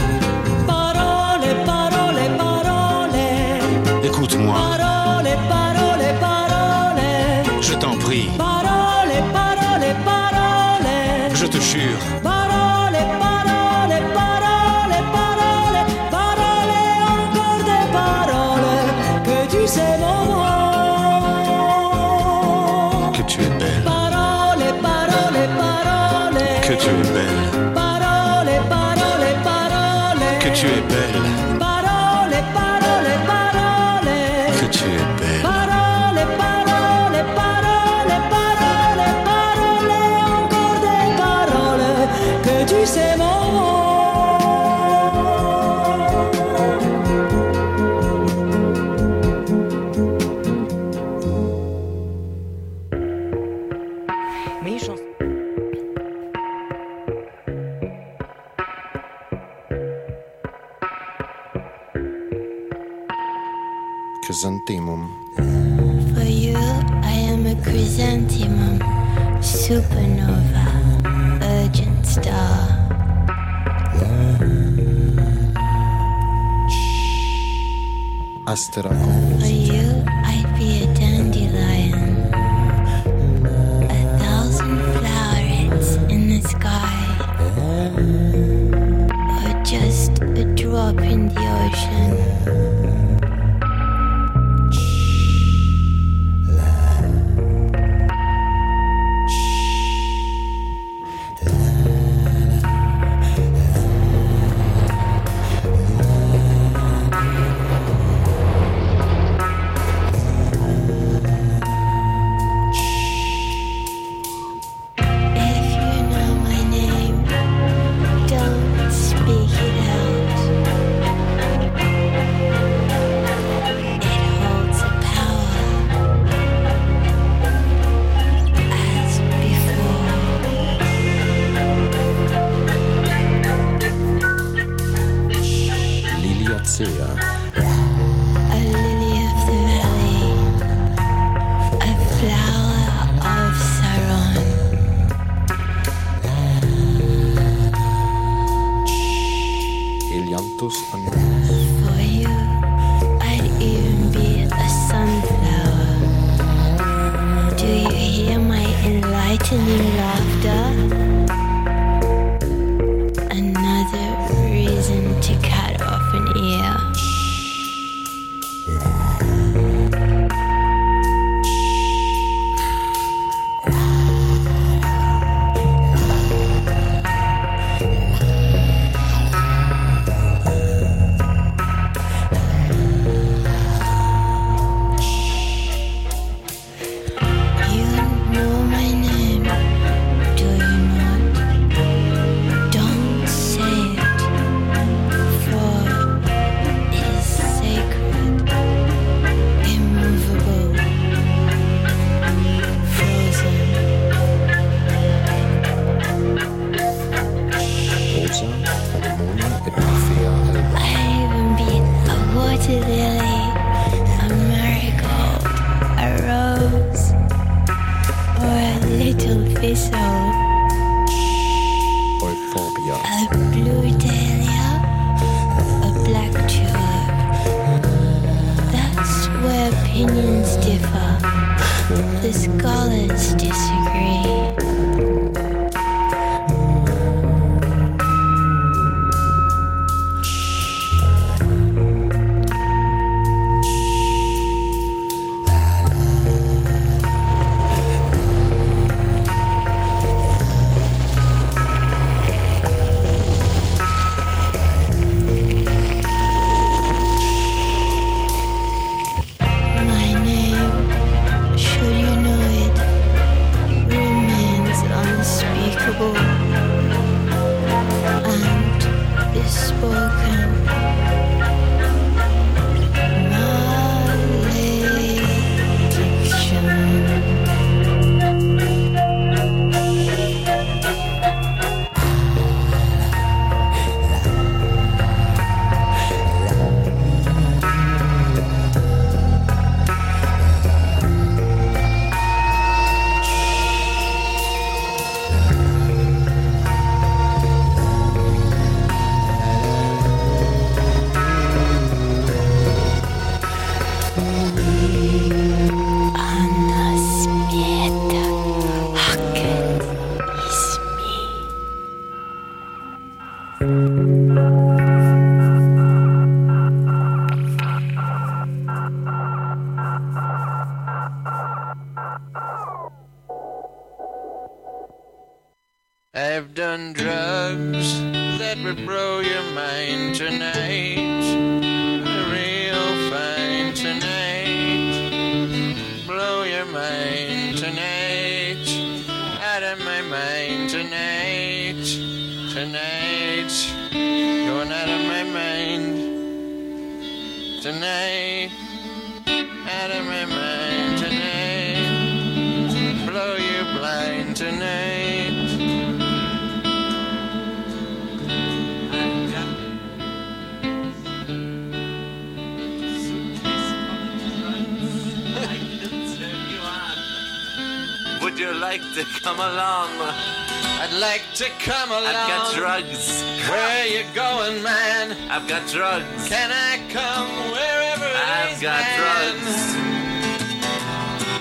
Astera. Like to come along? I'd like to come along. I've got drugs. Where you going, man? I've got drugs. Can I come wherever it I've got man? drugs.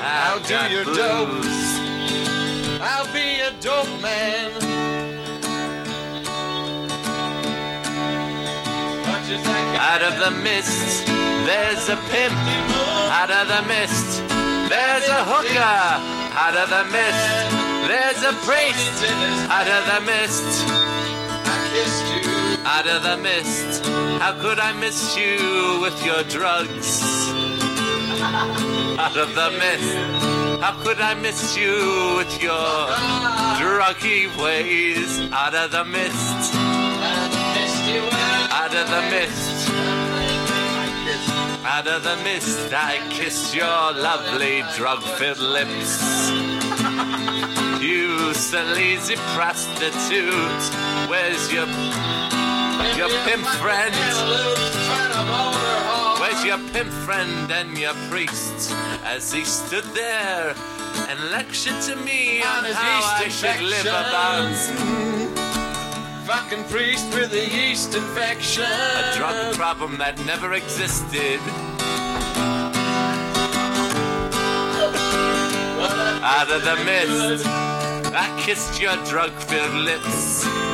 I'll I've do got your booze. dope. I'll be a dope man. What you think? Out of the mist, there's a pimp. Out of the mist, there's a hooker. Out of the mist, there's a priest. Out of the mist, out of the mist. How could I miss you with your drugs? Out of the mist, how could I miss you with your druggy ways? Out of the mist, out of the mist. Out of the mist, I kiss your lovely drug-filled lips. You sleazy prostitute, where's your your pimp friend? Where's your pimp friend and your priest? As he stood there and lectured to me on, how I should live about Fucking priest with a yeast infection. a drug problem that never existed. Out of the mist, I kissed your drug-filled lips.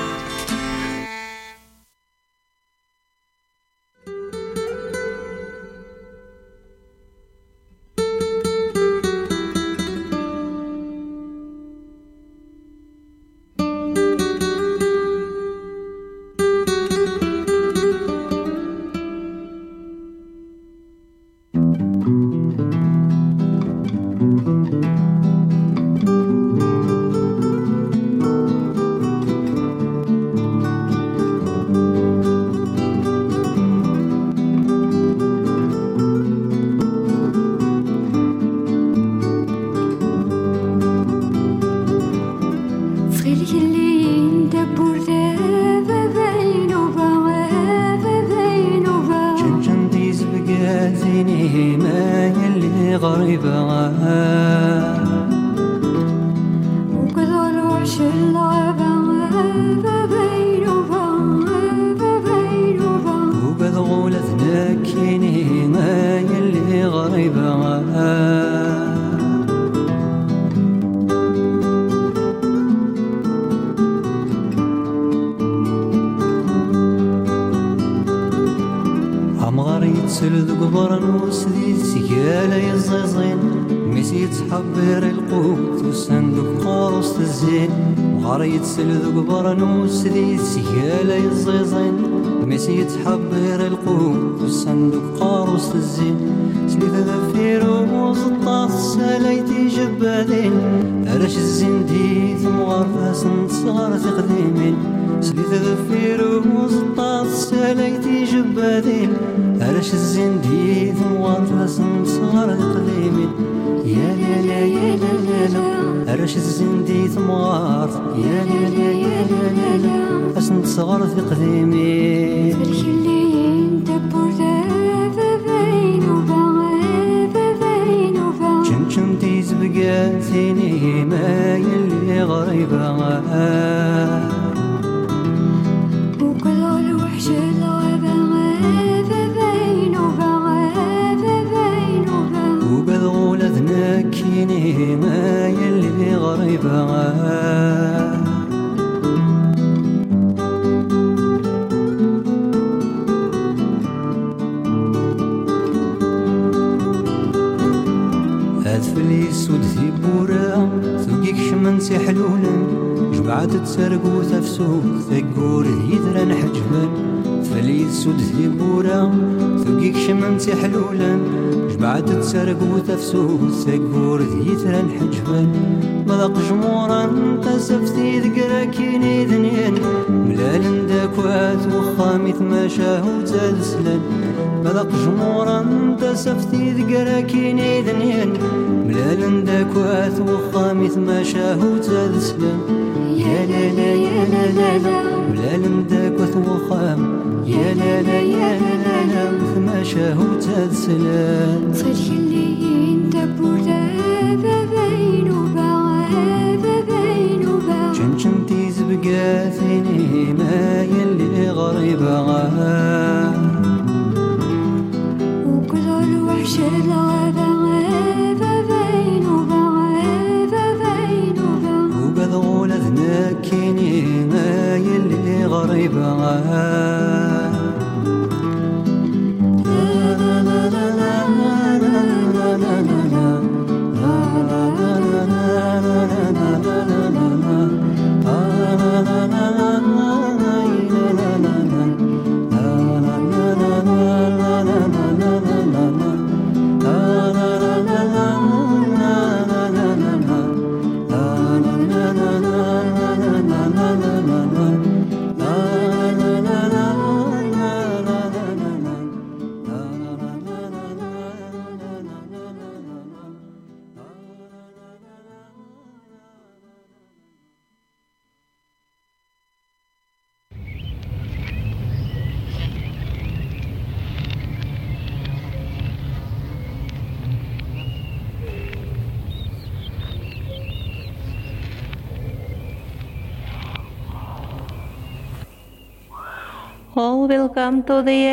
تسرق وتفسوس سقور ذيثرا حجفا ملق جمورا قسفتي ذقرا كيني ذنين ملال داكوات وخامي ثماشاه وتالسلا ملق جمورا قسفتي ذقرا كيني ذنين ملال داكوات وخامي ثماشاه وتالسلا يا لا لا يا لا لا لا ملال داكوات وخام. يا لا شهوت أدسلان தோதய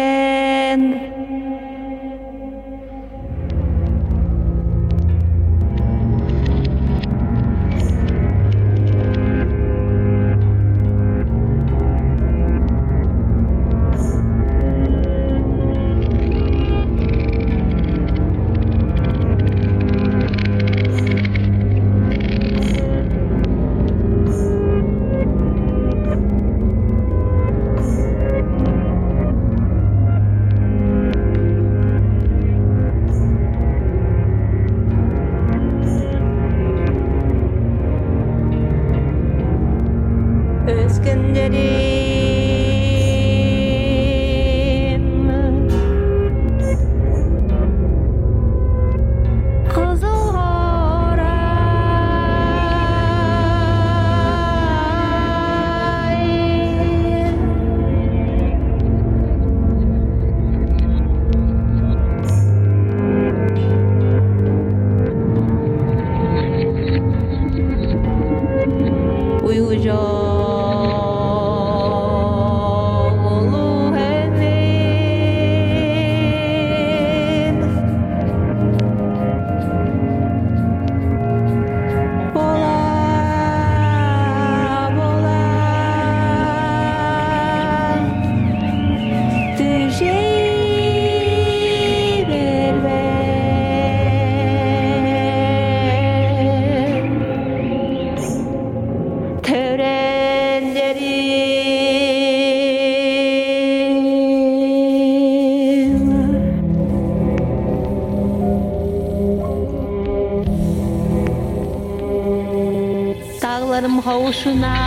Dağlarım